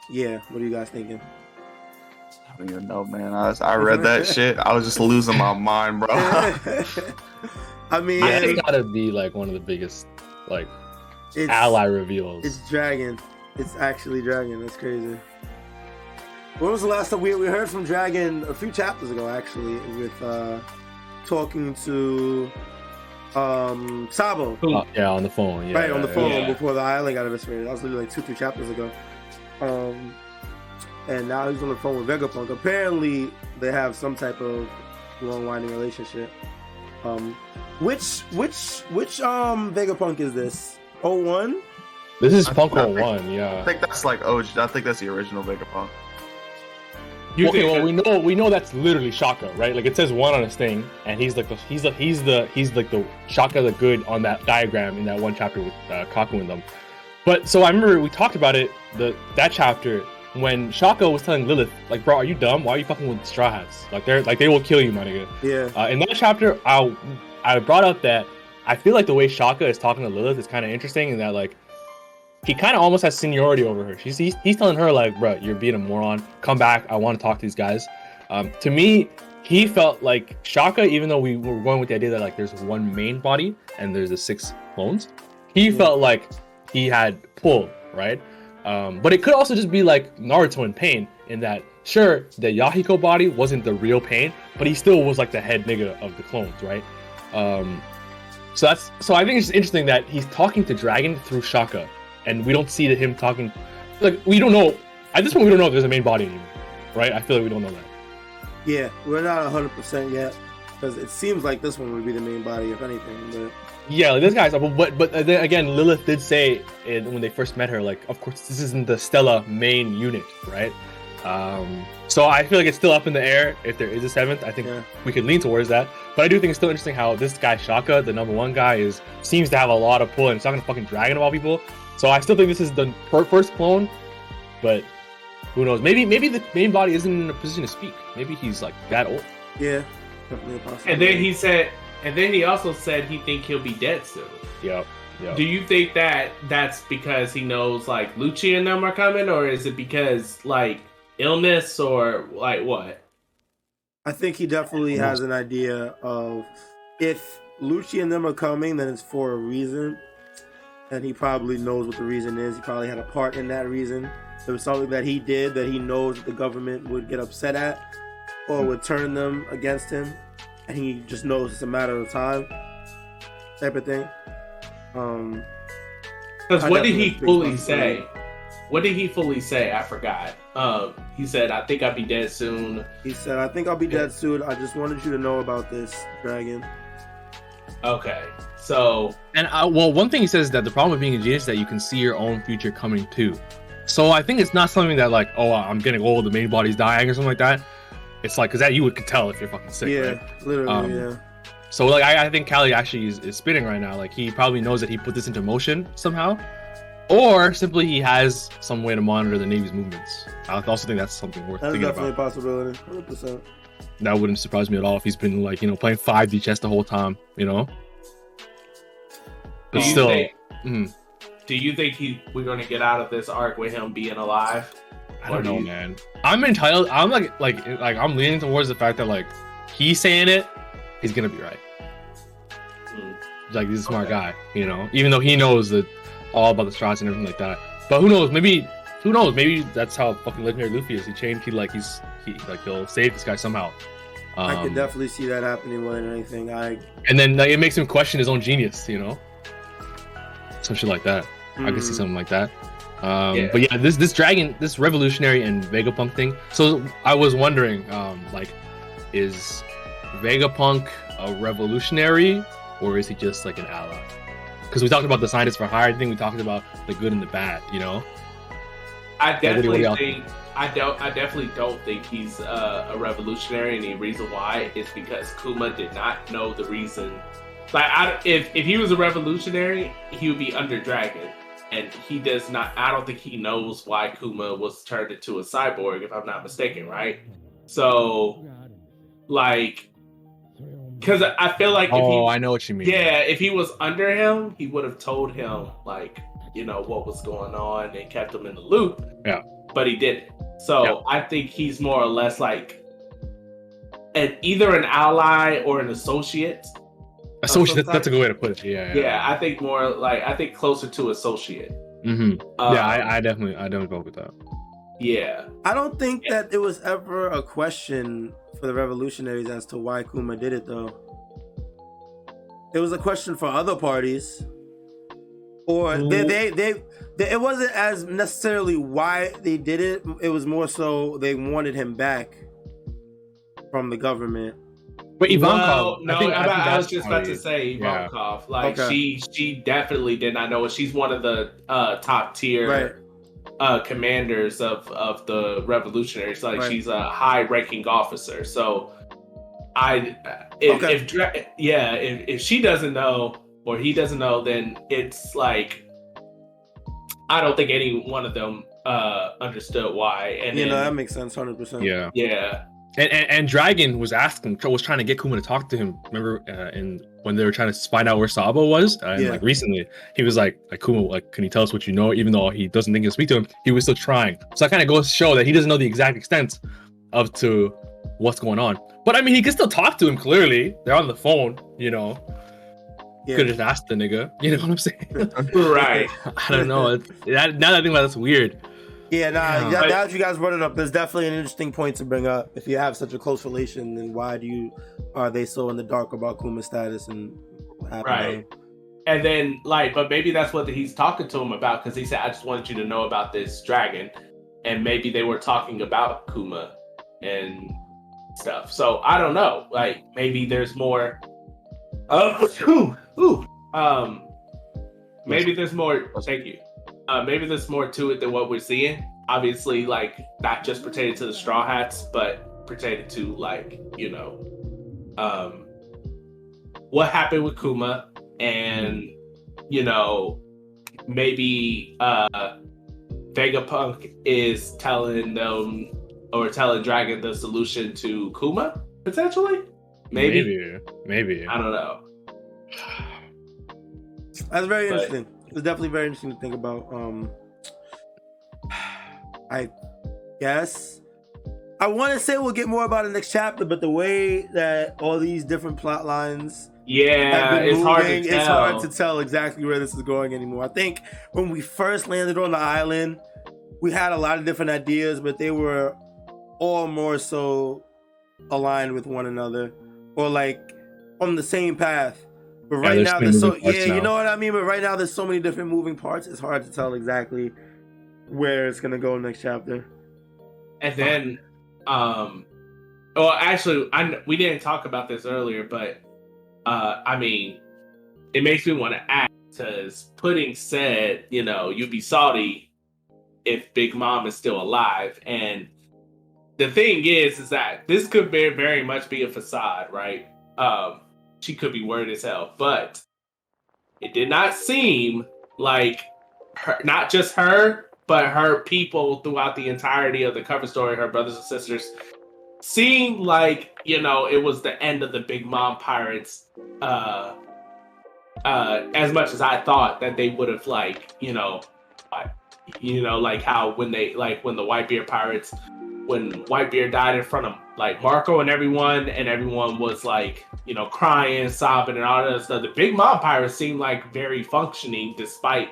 yeah. What are you guys thinking? I don't even know, man. I, was, I read that shit. I was just losing my mind, bro. I mean, Yeah, it's it's, gotta be like one of the biggest like ally reveals. It's Dragon. It's actually Dragon. That's crazy. When was the last time we, we heard from Dragon? A few chapters ago, actually, with uh talking to um Sabo. Uh, yeah, on the phone. Yeah, right on the phone yeah. before the island got eviscerated. That was literally like two, three chapters ago. Um, and now he's on the phone with Vegapunk. Apparently, they have some type of long winding relationship. Um, which which which um Vegapunk is this? Oh one. This is I- Punk I 01, I yeah. I think that's like oh, I think that's the original Vegapunk. You okay, well we know we know that's literally Shaka, right? Like it says one on his thing, and he's like the he's the he's the he's like the Shaka the good on that diagram in that one chapter with uh, Kaku and them. But so I remember we talked about it the that chapter when Shaka was telling Lilith like, bro, are you dumb? Why are you fucking with Straw Hats? Like they're like they will kill you, my nigga. Yeah. Uh, in that chapter, I I brought up that I feel like the way Shaka is talking to Lilith is kind of interesting, in that like he kind of almost has seniority over her. She's he's, he's telling her like, "Bro, you're being a moron. Come back. I want to talk to these guys." Um, to me, he felt like Shaka, even though we were going with the idea that like there's one main body and there's the six clones, he Yeah. felt like he had pull right. Um, but it could also just be like Naruto in pain, in that sure the Yahiko body wasn't the real pain, but he still was like the head nigga of the clones, right? Um, so that's so I think it's interesting that he's talking to Dragon through Shaka, and we don't see him talking. Like we don't know at this point we don't know if there's a main body anymore, right? I feel like we don't know that. Yeah. We're not hundred percent yet because it seems like this one would be the main body, if anything. But Yeah, like this guy's but but, then again, Lilith did say in, when they first met her, like, of course this isn't the Stella main unit, right? Um, so I feel like it's still up in the air if there is a seventh. I think Yeah. we could lean towards that. But I do think it's still interesting how this guy Shaka, the number one guy, is seems to have a lot of pull and it's not gonna fucking dragon of all people. So I still think this is the fir- first clone, but who knows? Maybe maybe the main body isn't in a position to speak. Maybe he's like that old. yeah, definitely a possibility. And then he said, and then he also said he think he'll be dead soon. Yeah, yeah. Do you think that that's because he knows like Lucci and them are coming, or is it because like illness or like what? I think he definitely has an idea of if Lucci and them are coming, then it's for a reason. And he probably knows what the reason is. He probably had a part in that reason. There was something that he did that he knows that the government would get upset at or would turn them against him. And he just knows it's a matter of time. Type of thing. Um Because what did he fully say? What did he fully say? I forgot. Um, he said, "I think I'll be dead soon." he said, I think I'll be dead soon. I just wanted you to know about this, Dragon. Okay, so And uh, well, one thing he says is that the problem with being a genius is that you can see your own future coming too. So I think it's not something that like, oh, I'm getting old, the main body's dying or something like that. It's like, cause that you would could tell if you're fucking sick, yeah, right? literally, Um, yeah. So like, I, I think Callie actually is, is spinning right now. Like he probably knows that he put this into motion somehow, or simply he has some way to monitor the Navy's movements. I also think that's something worth That's thinking definitely about. a possibility. 100%. That wouldn't surprise me at all if he's been like, you know, playing 5D chess the whole time, you know. Do But you still, think? mhm. Do you think he we're gonna get out of this arc with him being alive? I don't do know, you- man. I'm entitled. I'm like, like, like, I'm leaning towards the fact that like he's saying it, he's gonna be right. Hmm. like he's a smart guy, you know. Even though he knows that all about the strats and everything like that. But who knows? Maybe who knows? Maybe that's how fucking legendary Luffy is. He changed. He like he's he like he'll save this guy somehow. I Um, could definitely see that happening more than anything. I and then like, it makes him question his own genius, you know. Some shit like that. I could see Mm. something like that. Um, Yeah. But yeah, this this dragon, this revolutionary and Vegapunk thing. So I was wondering, um, like, is Vegapunk a revolutionary or is he just like an ally? Because we talked about the scientists for hire thing. We talked about the good and the bad. You know. I what do you- definitely think I don't. I definitely don't think he's uh, a revolutionary, and the reason why is because Kuma did not know the reason. Like, I, if if he was a revolutionary, he would be under Dragon, and he does not. I don't think he knows why Kuma was turned into a cyborg, if I'm not mistaken, right? So, like, because I feel like if Oh, he, I know what you mean. yeah, if he was under him, he would have told him like, you know, what was going on and kept him in the loop. Yeah. But he didn't. So Yeah. I think he's more or less like an either an ally or an associate. Associate. That's, that's a good way to put it. Yeah. Yeah, I think more like I think closer to associate. hmm Um, yeah, I, I definitely, I don't go with that. yeah. I don't think that it was ever a question for the revolutionaries as to why Kuma did it though. It was a question for other parties. Or they, they, they, they, it wasn't as necessarily why they did it. It was more so they wanted him back from the government. But Ivankov, Well, no, I, think, I, I, think I was just about to say yeah. Ivankov. Like Okay. she, she definitely did not know it. She's one of the uh, top tier Right. uh, commanders of of the revolutionaries. Like Right. she's a high ranking officer. So I, if, Okay. if yeah, if, if she doesn't know or he doesn't know, then it's like I don't think any one of them uh understood why. And You then, know, that makes sense 100%. Yeah. yeah, And, and, and Dragon was asking, was trying to get Kuma to talk to him. Remember, uh, in when they were trying to find out where Sabo was, uh, and Yeah. like recently, he was like, like Kuma, like, can you tell us what you know? Even though he doesn't think he'll speak to him, he was still trying. So that kind of goes to show that he doesn't know the exact extent of to what's going on. But I mean, he can still talk to him. Clearly, they're on the phone. You know, Yeah. could have just asked the nigga. You know what I'm saying? right. I don't know. It, that, now that I think about it, that's weird. Yeah, nah, Yeah. yeah, now that you guys brought it up, there's definitely an interesting point to bring up. If you have such a close relation, then why do you are they so in the dark about Kuma's status and what Right. And then, like, but maybe that's what he's talking to him about because he said, I just wanted you to know about this dragon. And maybe they were talking about Kuma and stuff. So I don't know. Like, maybe there's more. Oh, ooh, ooh. Um, maybe there's more. Thank you. Uh, maybe there's more to it than what we're seeing. Obviously, like, not just pertaining to the Straw Hats, but pertaining to, like, you know, um, what happened with Kuma and you know maybe uh Vegapunk is telling them or telling Dragon the solution to Kuma potentially maybe, maybe, maybe. I don't know That's very But- interesting. It's definitely very interesting to think about. Um, I guess I want to say we'll get more about it next chapter, but the way that all these different plot lines yeah it's hard to moving, tell it's hard to tell exactly where this is going anymore. I think when we first landed on the island, we had a lot of different ideas, but they were all more so aligned with one another or like on the same path. But Yeah, right there's now, too there's so moving parts yeah, you know what I mean. But right now, there's so many different moving parts. It's hard to tell exactly where it's gonna go next chapter. and then um well actually I we didn't talk about this earlier but uh I mean it makes me want to ask because Pudding said you know you'd be salty if Big Mom is still alive and the thing is is that this could very very much be a facade right um she could be worried as hell but it did not seem like her not just her but her people throughout the entirety of the cover story, her brothers and sisters, seemed like you know it was the end of the Big Mom Pirates. Uh, uh, as much as I thought that they would have like you know, you know, like how when they like when the Whitebeard Pirates when Whitebeard died in front of like Marco and everyone, and everyone was like, you know, crying, sobbing, and all that stuff. The Big Mom pirates seemed like very functioning despite,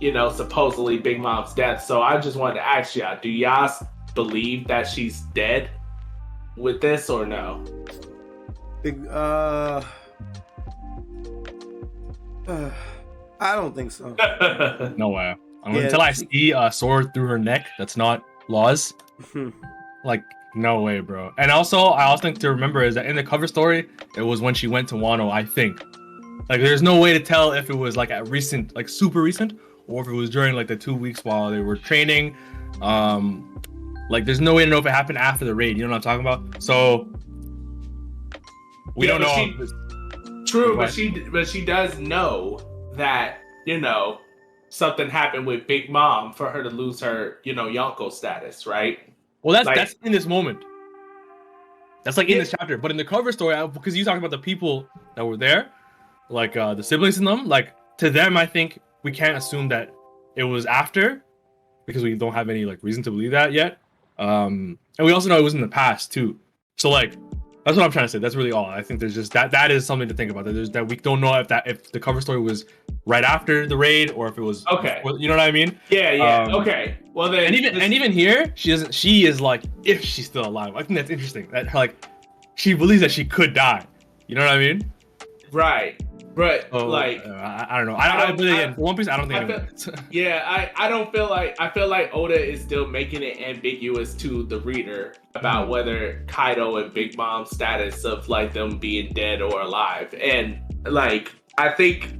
you know, supposedly Big Mom's death. So I just wanted to ask y'all, do y'all believe that she's dead with this or no? Big, uh, uh, I don't think so. No way. Yeah, until I see a sword through her neck, that's not laws. Like, no way, bro. And also, I also think to remember is that in the cover story, it was when she went to Wano, I think. Like, there's no way to tell if it was like at recent, like super recent, or if it was during like the two weeks while they were training. Um, like, there's no way to know if it happened after the raid. You know what I'm talking about? So, we Yeah, don't know. she- True, but she but she does know that you know something happened with Big Mom for her to lose her you know Yonko status, right? Well, that's Like- that's in this moment. That's like in Yeah. this chapter, but in the cover story, I- because you talking about the people that were there, like uh the siblings in them, like to them, I think we can't assume that it was after, because we don't have any like reason to believe that yet. Um, and we also know it was in the past too. So like, that's what I'm trying to say. That's really all. I think there's just that that is something to think about. That there's that we don't know if that if the cover story was right after the raid or if it was Okay. before- You know what I mean? Yeah, yeah. Um, okay. Well then, and even this- and even here, she doesn't. She is like, if she's still alive, I think that's interesting. That like, she believes that she could die. You know what I mean? right, but Oh, like uh, I, I don't know. I, I, I again, I- One Piece, I don't think. I feel- Yeah, I, I don't feel like I feel like Oda is still making it ambiguous to the reader about Mm-hmm. whether Kaido and Big Mom's status of like them being dead or alive. And like I think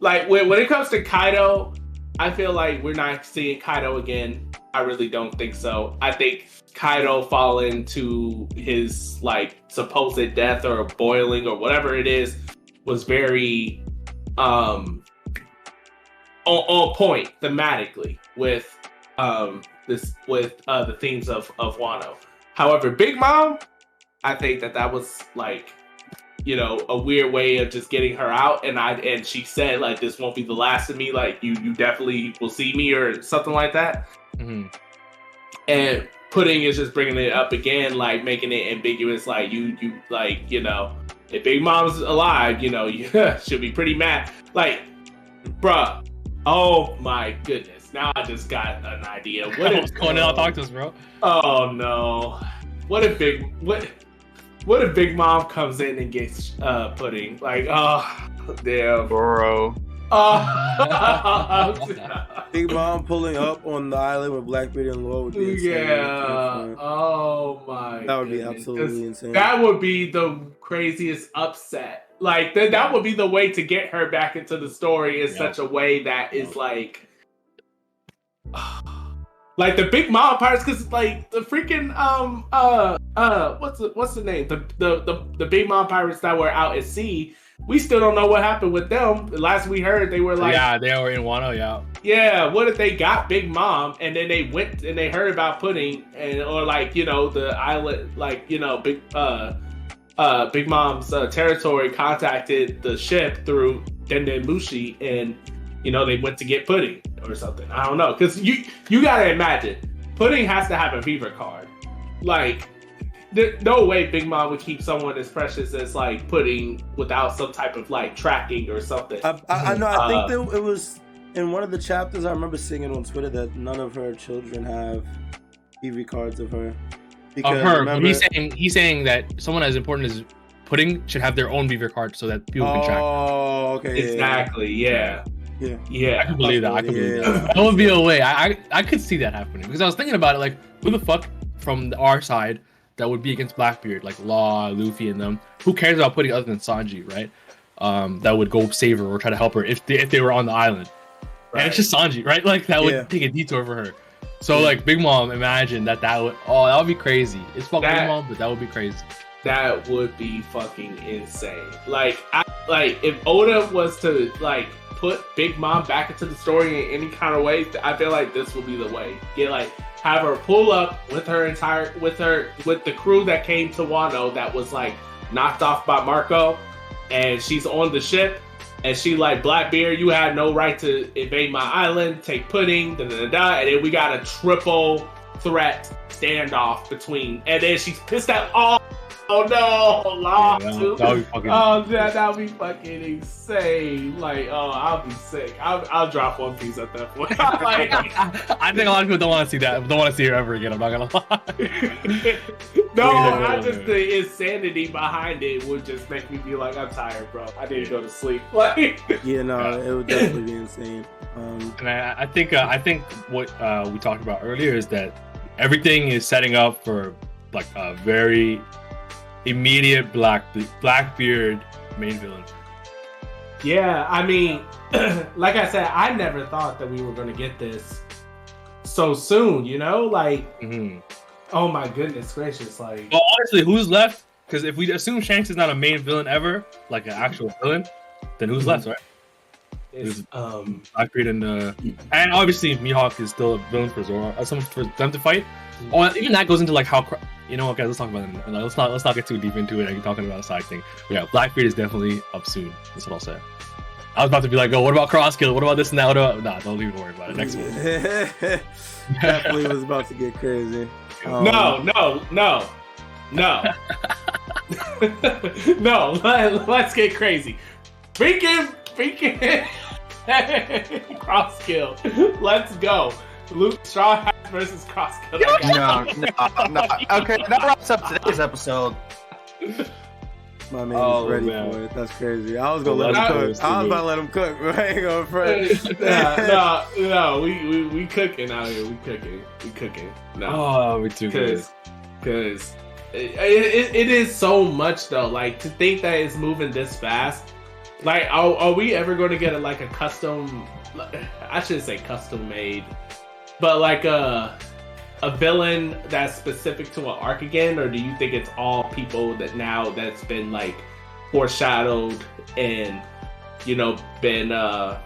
like when, when it comes to Kaido, I feel like we're not seeing Kaido again. I really don't think so. I think Kaido falling to his like supposed death or boiling or whatever it is was very um on, on point thematically with um this with uh the themes of of Wano. However, Big Mom, I think that that was like you know a weird way of just getting her out and I and she said like this won't be the last of me like you you definitely will see me or something like that Mhm. and pudding is just bringing it up again like making it ambiguous like you you like you know if big mom's alive you know you should be pretty mad like bruh oh my goodness now i just got an idea what if Cornell on? Talk to us, bro. oh no what if big what what if big mom comes in and gets uh pudding like oh damn Bro. Oh Big Mom pulling up on the island with Blackbeard and Law would be insane. Yeah. Oh my. That would be absolutely insane. That would be the craziest upset. Like that. That would be the way to get her back into the story in Yeah. such a way that is like. Like the big mom parts, because like the freaking um uh uh what's the what's the name the, the the the big mom pirates that were out at sea, we still don't know what happened with them. The last we heard, they were like yeah, they were in Wano. Yeah. yeah, what if they got Big Mom and then they went and they heard about Pudding and or like you know the island like you know Big uh uh Big Mom's uh, territory contacted the ship through Den Den Mushi and you know they went to get Pudding or something. I don't know because you you gotta imagine Pudding has to have a Vivre card. Like there, no way Big Mom would keep someone as precious as like Pudding without some type of like tracking or something. I, I, I know. I Uh, think that it was in one of the chapters. I remember seeing it on Twitter that none of her children have EV cards of her. Of her, remember- he's saying he's saying that someone as important as Pudding should have their own Vivre card so that people can track. Oh, okay. yeah, yeah, exactly. Yeah. Yeah. Yeah. I can believe that. I can believe Yeah. that. That would be a way. I, I I could see that happening because I was thinking about it. Like, who the fuck from our side that would be against Blackbeard, like Law, Luffy, and them? Who cares about Pudding other than Sanji, right? Um, that would go save her or try to help her if they, if they were on the island. And it's just Sanji, right? Like that would Yeah. take a detour for her. So like Big Mom, imagine that that would oh that would be crazy. It's fucking Big Mom, but that would be crazy. that would be fucking insane. Like, I, like if Oda was to like put Big Mom back into the story in any kind of way, I feel like this would be the way. Get like have her pull up with her entire with her with the crew that came to Wano that was like knocked off by Marco, and she's on the ship. And she like Blackbeard, you had no right to invade my island, take pudding, da da da. And then we got a triple threat standoff between, and then she's pissed at all. Oh no, Law Yeah, too. that fucking. Oh, that that would be fucking insane. Like, oh, I'll be sick. I'll, I'll drop One Piece at that point. like, I think a lot of people don't want to see that. Don't want to see her ever again. I'm not gonna lie. no, Yeah. I just the insanity behind it would just make me be like, I'm tired, bro. I need to go to sleep. Like, Yeah, no, it would definitely be insane. Um, And I, I think uh, I think what uh, we talked about earlier is that everything is setting up for like a very immediate black Blackbeard main villain. yeah, I mean, like I said, I never thought that we were gonna get this so soon. You know, like, hmm oh my goodness gracious, like, Well, honestly, who's left? Because if we assume Shanks is not a main villain ever, like an actual villain, then who's left, right? it's, um, Blackbeard and uh, and obviously Mihawk is still a villain for Zoro. Uh, some for them to fight. Or even that goes into like how. You know what, guys? Let's talk about it. Let's not let's not get too deep into it. Like talking about a side thing. But yeah, Blackbeard is definitely up soon. That's what I'll say. I was about to be like, oh, what about Cross Guild? What about this and that? What about... Nah, don't even worry about it. Next one. definitely was about to get crazy. Um, no, no, no, no, no. Let, let's get crazy. Freaking, freaking Cross Guild. Let's go. Luke Straw Hat versus Cross Guild. No, no, no. Okay, that wraps up today's episode. My man Oh, is ready man. for it. That's crazy. I was gonna Well, let him cook. I was good. about to let him cook. but I ain't going front. no, no, no. We, we we cooking out here. We cooking. We cooking. No. Oh, we too good. because because it, it, it is so much though like to think that it's moving this fast like are, are we ever going to get a, like a custom i should say custom made but like a a villain that's specific to an arc again or do you think it's all people that now that's been like foreshadowed and you know been uh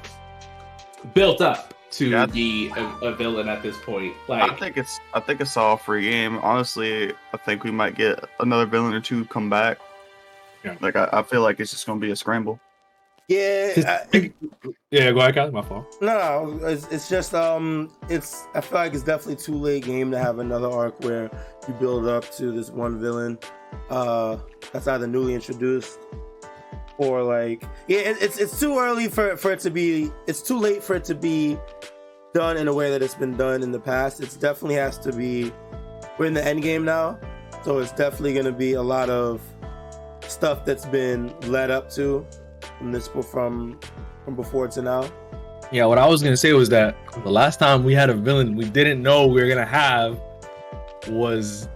built up to Yeah. be a, a villain at this point Like I think it's I think it's all free game. Honestly, I think we might get another villain or two come back. Yeah. Like I, I feel like it's just gonna be a scramble. Yeah, I- Yeah, go ahead, guys. My fault. no, no, it's, it's just um, it's I feel like it's definitely too late game to have another arc where you build up to this one villain, uh, that's either newly introduced or like yeah, it, it's it's too early for for it to be. It's too late for it to be done in a way that it's been done in the past. It's definitely has to be. We're in the end game now, so it's definitely going to be a lot of stuff that's been led up to from this from from before to now. Yeah, what I was gonna say was that the last time we had a villain we didn't know we were gonna have was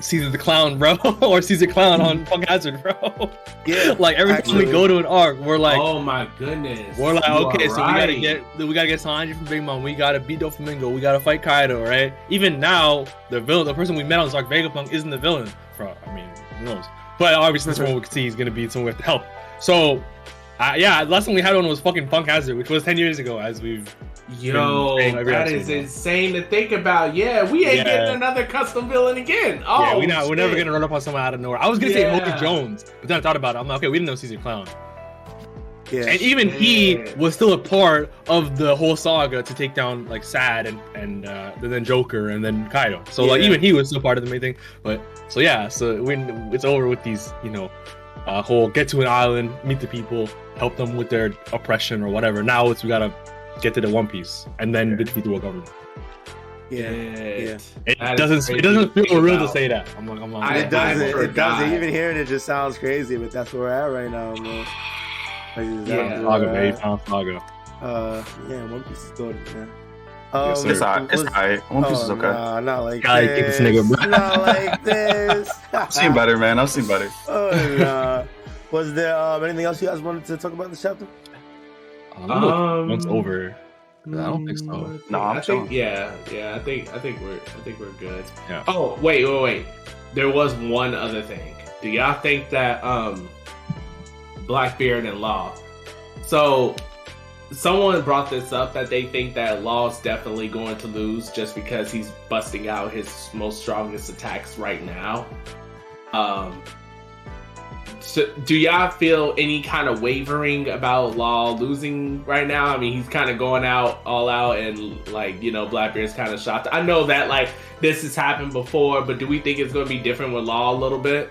Caesar the Clown, bro, or Caesar Clown on Punk Hazard, bro. Yeah, like every time we go to an arc, we're like, oh my goodness. we're like, You okay, are so we gotta get we gotta get Sanji from Big Mom, we gotta beat Doflamingo, we gotta fight Kaido, right? Even now, the villain, the person we met on Zark Vegapunk isn't the villain. For I mean, who knows? But obviously, this one we can see he's gonna be someone we have to help. So, uh, yeah, last time we had one was fucking Punk Hazard, which was ten years ago, as we've Yo, saying every that episode is now. insane to think about. Yeah, we ain't Yeah. getting another custom villain again. Oh, yeah, we not, we're never gonna run up on someone out of nowhere. I was gonna say Yeah. Jones, but then I thought about it. I'm like, okay, we didn't know Caesar Clown, yeah. and even he was still a part of the whole saga to take down like Sad and and uh, then Joker and then Kaido. So like even he was still part of the main thing. But so yeah, so when it's over with these, you know, uh, whole get to an island, meet the people, help them with their oppression or whatever. Now it's we gotta get to the One Piece and then defeat the world government. yeah. Yeah. It That is doesn't it doesn't feel real to say that. I'm like I'm like I- It doesn't. It doesn't. Even hearing it just sounds crazy, but that's where we're at right now, man. Like, is Yeah. Saga, we're baby, Saga. Uh, yeah, One Piece is good, man. Um, Yes, sir. It's alright. It's alright. One Piece oh, is okay. Nah, not like Gotta this. get this nigga, bro. Not like this. I've seen better, man. I've seen better. Oh, nah. Was there um, anything else you guys wanted to talk about in this chapter? I Um, if once over. I don't think so. No, I'm I think chilling. yeah, yeah. I think I think we're I think we're good. Yeah. Oh wait, wait, wait. There was one other thing. Do y'all think that um, Blackbeard and Law? So someone brought this up that they think that Law's definitely going to lose just because he's busting out his most strongest attacks right now. Um, so do y'all feel any kind of wavering about Law losing right now? I mean, he's kind of going out all out, and like you know, Blackbeard's kind of shocked. I know that like this has happened before, but do we think it's going to be different with Law a little bit?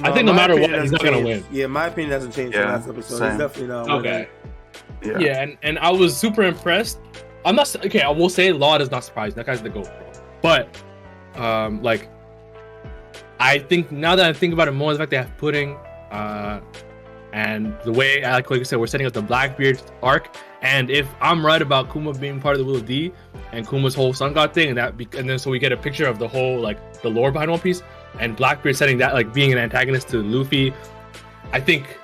I think no matter what, he's hasn't gonna win. Yeah, my opinion hasn't changed Yeah, from last episode. same. He's definitely not. Okay. Yeah. Yeah, and, and I was super impressed. I'm not okay. I will say Law does not surprise. me. That guy's the goat, bro. But um, like, I think now that I think about it more, the fact they have pudding, uh, and the way like like I said, we're setting up the Blackbeard arc. And if I'm right about Kuma being part of the Will of D and Kuma's whole Sun God thing, and that be- and then so we get a picture of the whole like the lore behind One Piece, and Blackbeard setting that like being an antagonist to Luffy, I think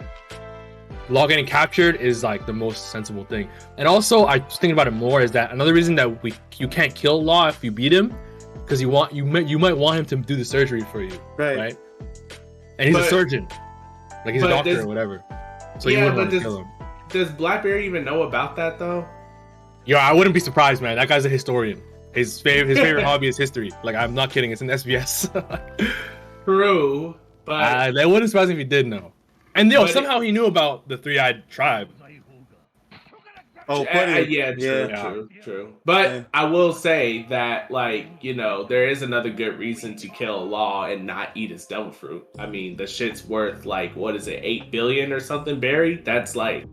Law getting captured is like the most sensible thing. And also, I was thinking about it more is that another reason that we you can't kill Law if you beat him, because you want you might you might want him to do the surgery for you, Right. right? And he's a surgeon, like he's a doctor or whatever. So Yeah, you wouldn't but want to kill him. Does Blackbeard even know about that though? Yo, I wouldn't be surprised, man. That guy's a historian. His favorite his favorite hobby is history. Like I'm not kidding. It's in SBS. True, but uh, that wouldn't surprise me if he did know. And yo, But it- somehow he knew about the three-eyed tribe. Oh, plenty. yeah, true, Yeah. true, true. But Yeah. I will say that, like, you know, there is another good reason to kill a Law and not eat his devil fruit. I mean, the shit's worth like what is it, eight billion or something, Berry? That's like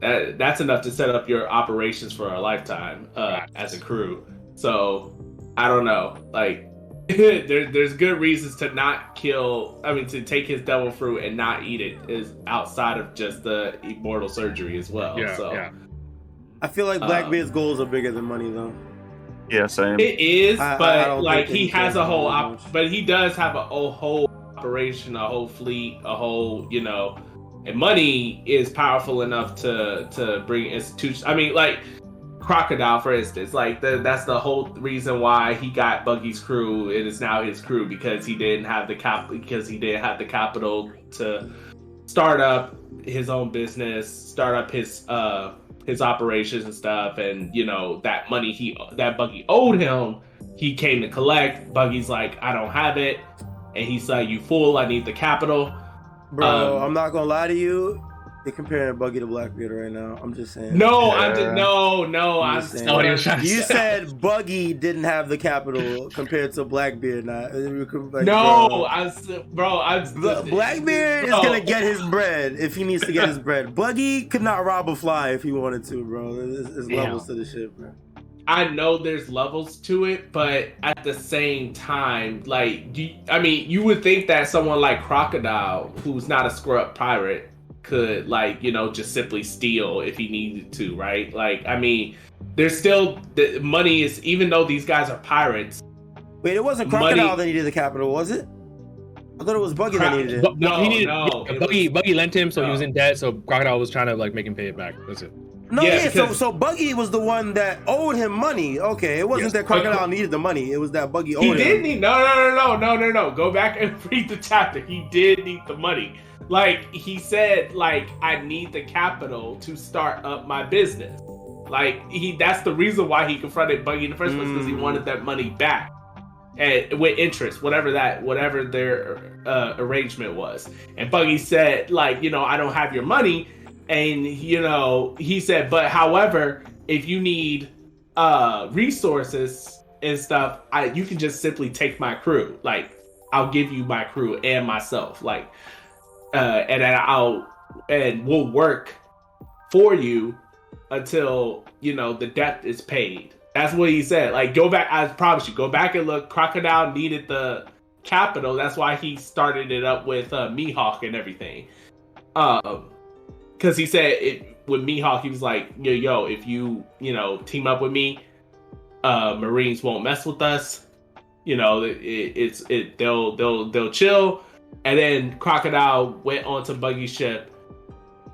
that. That's enough to set up your operations for a lifetime uh, as a crew. So I don't know, like. there, there's good reasons to not kill. I mean, to take his devil fruit and not eat it is outside of just the immortal surgery as well. Yeah, so yeah. I feel like Uh, Blackbeard's goals are bigger than money, though. Yeah, same. It is, I- I- but I don't like he has a whole, op- but he does have a, a whole operation, a whole fleet, a whole, you know, and money is powerful enough to to bring institutions. I mean, like Crocodile, for instance, like the, that's the whole reason why he got Buggy's crew. It is now his crew because he didn't have the cap because he didn't have the capital to start up his own business, start up his uh his operations and stuff, and you know that money he that Buggy owed him, he came to collect. Buggy's like, I don't have it, and he's like, you fool, I need the capital. Bro, Um, I'm not gonna lie to you. They're comparing Buggy to Blackbeard right now. I'm just saying. No, I'm just no, no, I'm I'm just saying. not was trying to You say. said Buggy didn't have the capital compared to Blackbeard. Now, uh, like, no, bro. I'm bro, I'm Bla- Blackbeard is gonna get his bread if he needs to get his bread. Buggy could not rob a fly if he wanted to, bro. There's, there's levels to the shit, bro. I know there's levels to it, but at the same time, like, you, I mean, you would think that someone like Crocodile, who's not a screw-up pirate, could like, you know, just simply steal if he needed to, right? Like, I mean, there's still the money is even though these guys are pirates. Wait, it wasn't Money- Crocodile that needed the capital, was it? I thought it was Buggy that needed it. Bu- No, he needed, no, yeah, Buggy, was- Buggy lent him, so he was in debt. So Crocodile was trying to like make him pay it back. That's it. No, Yeah, yeah, so so Buggy was the one that owed him money. Okay, it wasn't Yes. that Crocodile needed the money. It was that Buggy owed He him. did need no, no, no, no, no, no, no. Go back and read the chapter. He did need the money. Like he said, like I need the capital to start up my business. Like he, that's the reason why he confronted Buggy in the first place because he Mm. wanted that money back, and with interest, whatever that, whatever their uh, arrangement was. And Buggy said, like you know, I don't have your money, and you know, he said, but however, if you need uh resources and stuff, I you can just simply take my crew. Like I'll give you my crew and myself. Like uh and then I'll and we'll work for you until you know the debt is paid. That's what he said. Like go back, I promise you, go back and look. Crocodile needed the capital. That's why he started it up with uh Mihawk and everything. Um because he said it with Mihawk, he was like, yo, yo, if you, you know, team up with me, uh Marines won't mess with us. You know, it, it's it they'll they'll they'll chill. And then Crocodile went onto Buggy ship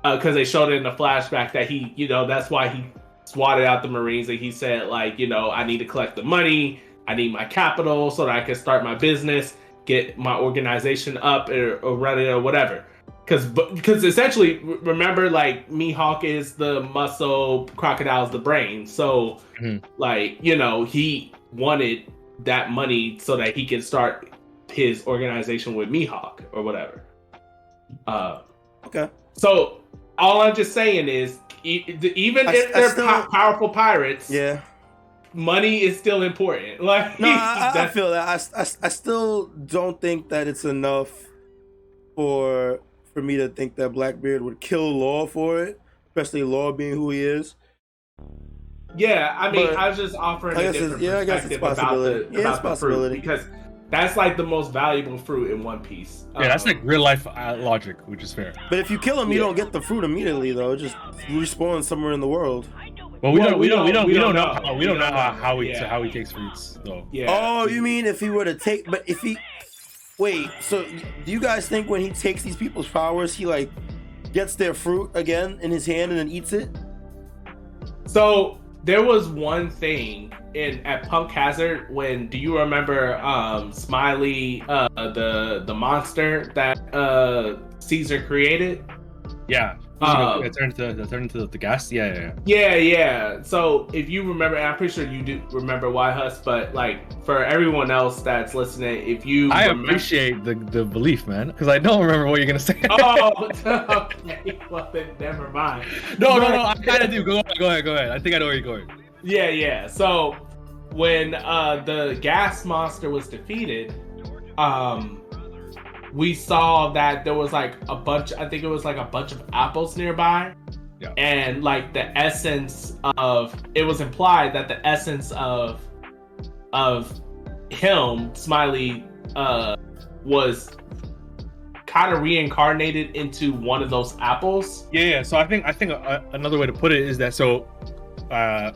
because they showed it in the flashback that he, you know, that's why he swatted out the Marines and he said like, you know, I need to collect the money, I need my capital so that I can start my business, get my organization up or, or run it or whatever. Because because essentially, remember, like Mihawk is the muscle, Crocodile's the brain. So, Mhm. like you know, he wanted that money so that he can start his organization with Mihawk or whatever. Uh, Okay. so all I'm just saying is, e- even I- if I they're still- po- powerful pirates, Yeah. money is still important. Like No, I, I, I feel that. I, I, I still don't think that it's enough for for me to think that Blackbeard would kill Law for it, especially Law being who he is. Yeah, I mean, But I was just offering I a guess it's- different yeah, I guess it's perspective about the. Yeah, about the fruit because that's like the most valuable fruit in One Piece. Yeah, that's Um, like real life uh, logic, which is fair. But if you kill him, you Yeah. don't get the fruit immediately, though. It just respawns somewhere in the world. Well, we Well, don't, we don't, we don't, we don't know, know. how, we We don't know don't how, know. how he Yeah. how he takes fruits though. yeah. Oh, you mean if he were to take? But if he, wait. So do you guys think when he takes these people's powers, he like gets their fruit again in his hand and then eats it? So there was one thing in at Punk Hazard when do you remember um Smiley uh the the monster that uh Caesar created? Yeah, Uh, it turned into it turned into the gas. Yeah, yeah, yeah. Yeah, yeah. So if you remember, and I'm pretty sure you do remember YHuss, but like for everyone else that's listening, if you I remember- appreciate the, the belief, man, because I don't remember what you're gonna say. Oh, okay. Well, then never mind. no, no, no. I kind of do. Go ahead, go ahead, go ahead. I think I know where you're going. Yeah, yeah. So when uh the gas monster was defeated, um we saw that there was like a bunch I think it was like a bunch of apples nearby. Yeah. And like the essence of it was implied that the essence of of him, Smiley, uh was kind of reincarnated into one of those apples. Yeah, yeah. So I think I think uh, another way to put it is that so uh,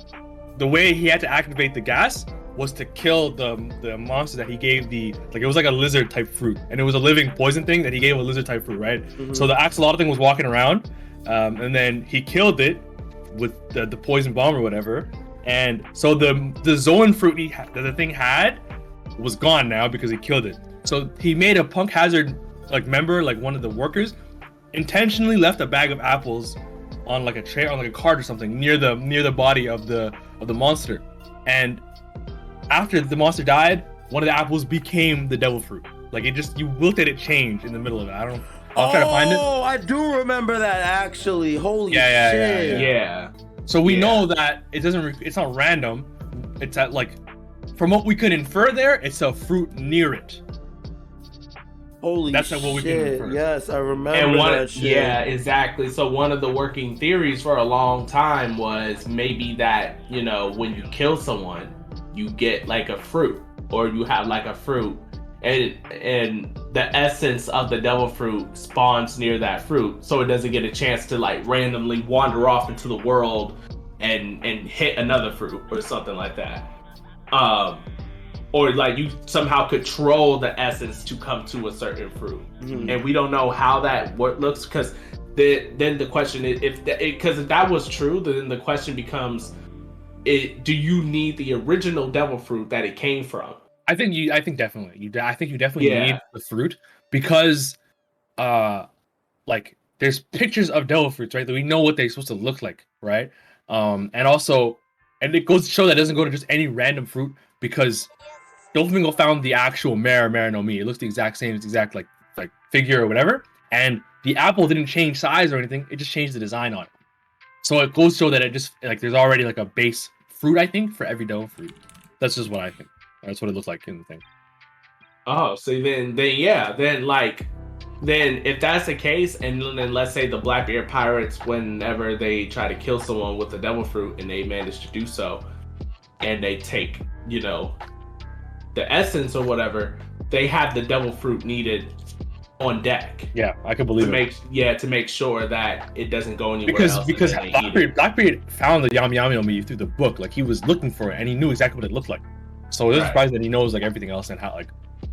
the way he had to activate the gas was to kill the the monster that he gave the like it was like a lizard type fruit and it was a living poison thing that he gave a lizard type fruit, right? So the axolotl thing was walking around, um, and then he killed it with the, the poison bomb or whatever. And so the the Zoan fruit he ha- that the thing had was gone now because he killed it. So he made a punk hazard like member, like one of the workers, intentionally left a bag of apples on like a chair on like a cart or something near the near the body of the of the monster. And after the monster died, one of the apples became the devil fruit. Like it just you looked at it change in the middle of it. I don't I'll try to find it. Oh, I do remember that actually. Holy Yeah, yeah, yeah, shit. Yeah. So we Yeah. know that it doesn't. Re- it's not random. It's at like, from what we could infer there, it's a fruit near it. Holy That's not what we can infer. Yes, I remember and one that shit. yeah exactly so one of the working theories for a long time was maybe that you know when you kill someone you get like a fruit or you have like a fruit and and the essence of the devil fruit spawns near that fruit so it doesn't get a chance to like randomly wander off into the world and and hit another fruit or something like that um or like you somehow control the essence to come to a certain fruit Mhm. and we don't know how that what looks because the, then the question is if because if that was true then the question becomes it do you need the original devil fruit that it came from I think you. I think definitely. You. I think you definitely Yeah. need the fruit because, uh, like there's pictures of devil fruits, right? That we know what they're supposed to look like, right? Um, and also, and it goes to show that it doesn't go to just any random fruit because Doflamingo found the actual Mera Mera no Mi. It looks the exact same, it's exact like like figure or whatever. And the apple didn't change size or anything; it just changed the design on it. So it goes to show that it just like there's already like a base fruit, I think, for every devil fruit. That's just what I think. That's what it looks like in the thing. oh so then then yeah then like then if that's the case and then let's say the blackbeard pirates whenever they try to kill someone with the devil fruit and they manage to do so and they take you know the essence or whatever they have the devil fruit needed on deck Yeah, I could to believe it. make yeah to make sure that it doesn't go anywhere Because else because and then they eat it. Blackbeard, Blackbeard found the Yami Yami no Mi through the book. Like he was looking for it and he knew exactly what it looked like. So it's Right. surprised that he knows like everything else and how like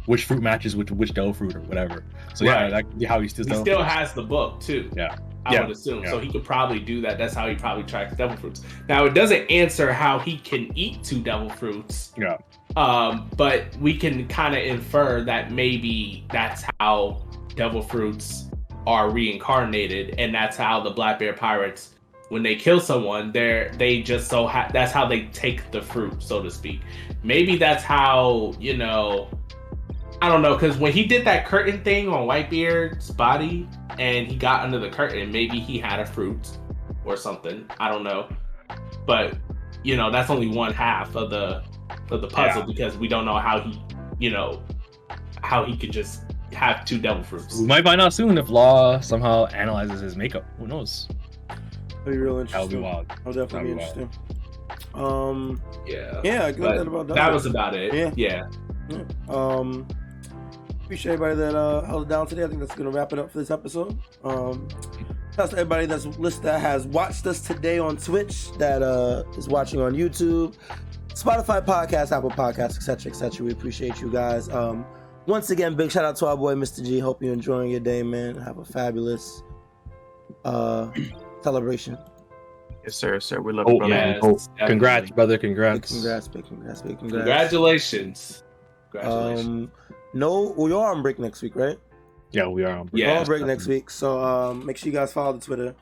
which fruit matches which which dough fruit or whatever. So yeah, Right. that could be how he still. he still has the book too Yeah. I Yeah. would assume Yeah. so he could probably do that that's how he probably tracks devil fruits now it doesn't answer how he can eat two devil fruits Yeah. um but we can kind of infer that maybe that's how devil fruits are reincarnated and that's how the Blackbeard pirates when they kill someone they're they just so ha- that's how they take the fruit so to speak maybe that's how you know I don't know because when he did that curtain thing on Whitebeard's body and he got under the curtain, maybe he had a fruit or something. I don't know, but you know that's only one half of the of the puzzle Yeah. because we don't know how he, you know, how he could just have two devil fruits. We might find out soon if Law somehow analyzes his makeup. Who knows? That'd be real interesting. That would be interesting. wild. That'll definitely be That'd be interesting. Um, Yeah, yeah, I think But that about does that was about it. Yeah. Yeah. Yeah. Um, appreciate everybody that uh, held it down today. I think that's gonna wrap it up for this episode. Um, that's to everybody that's list that has watched us today on Twitch, that uh, is watching on YouTube, Spotify podcast, Apple Podcasts, etc., etc. We appreciate you guys. Um, once again, big shout out to our boy Mysta G. Hope you're enjoying your day, man. Have a fabulous uh, celebration. Yes, sir, sir. We love Oh, you, brother. yeah. Oh, congrats, definitely. brother. Big Congrats. congrats, big congrats, big congrats. Congratulations. Congratulations. Um, no, we are on break next week, right? Yeah, we are on break. Yeah. We're on break next week. So um, make sure you guys follow the Twitter.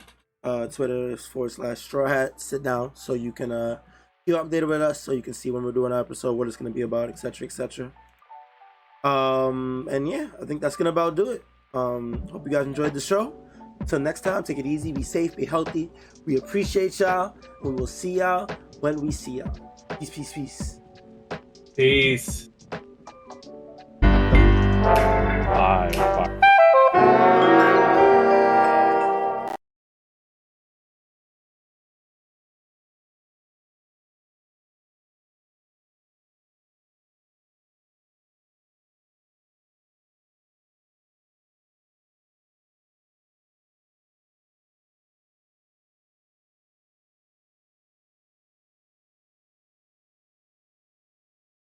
Uh, Twitter is forward slash straw hat sit down so you can uh keep updated with us so you can see when we're doing an episode, what it's gonna be about, etc. etc. Um and yeah, I think that's gonna about do it. Um hope you guys enjoyed the show. Until next time, take it easy, be safe, be healthy. We appreciate y'all. We will see y'all when we see y'all. Peace, peace, peace. Peace. Bye. Bye.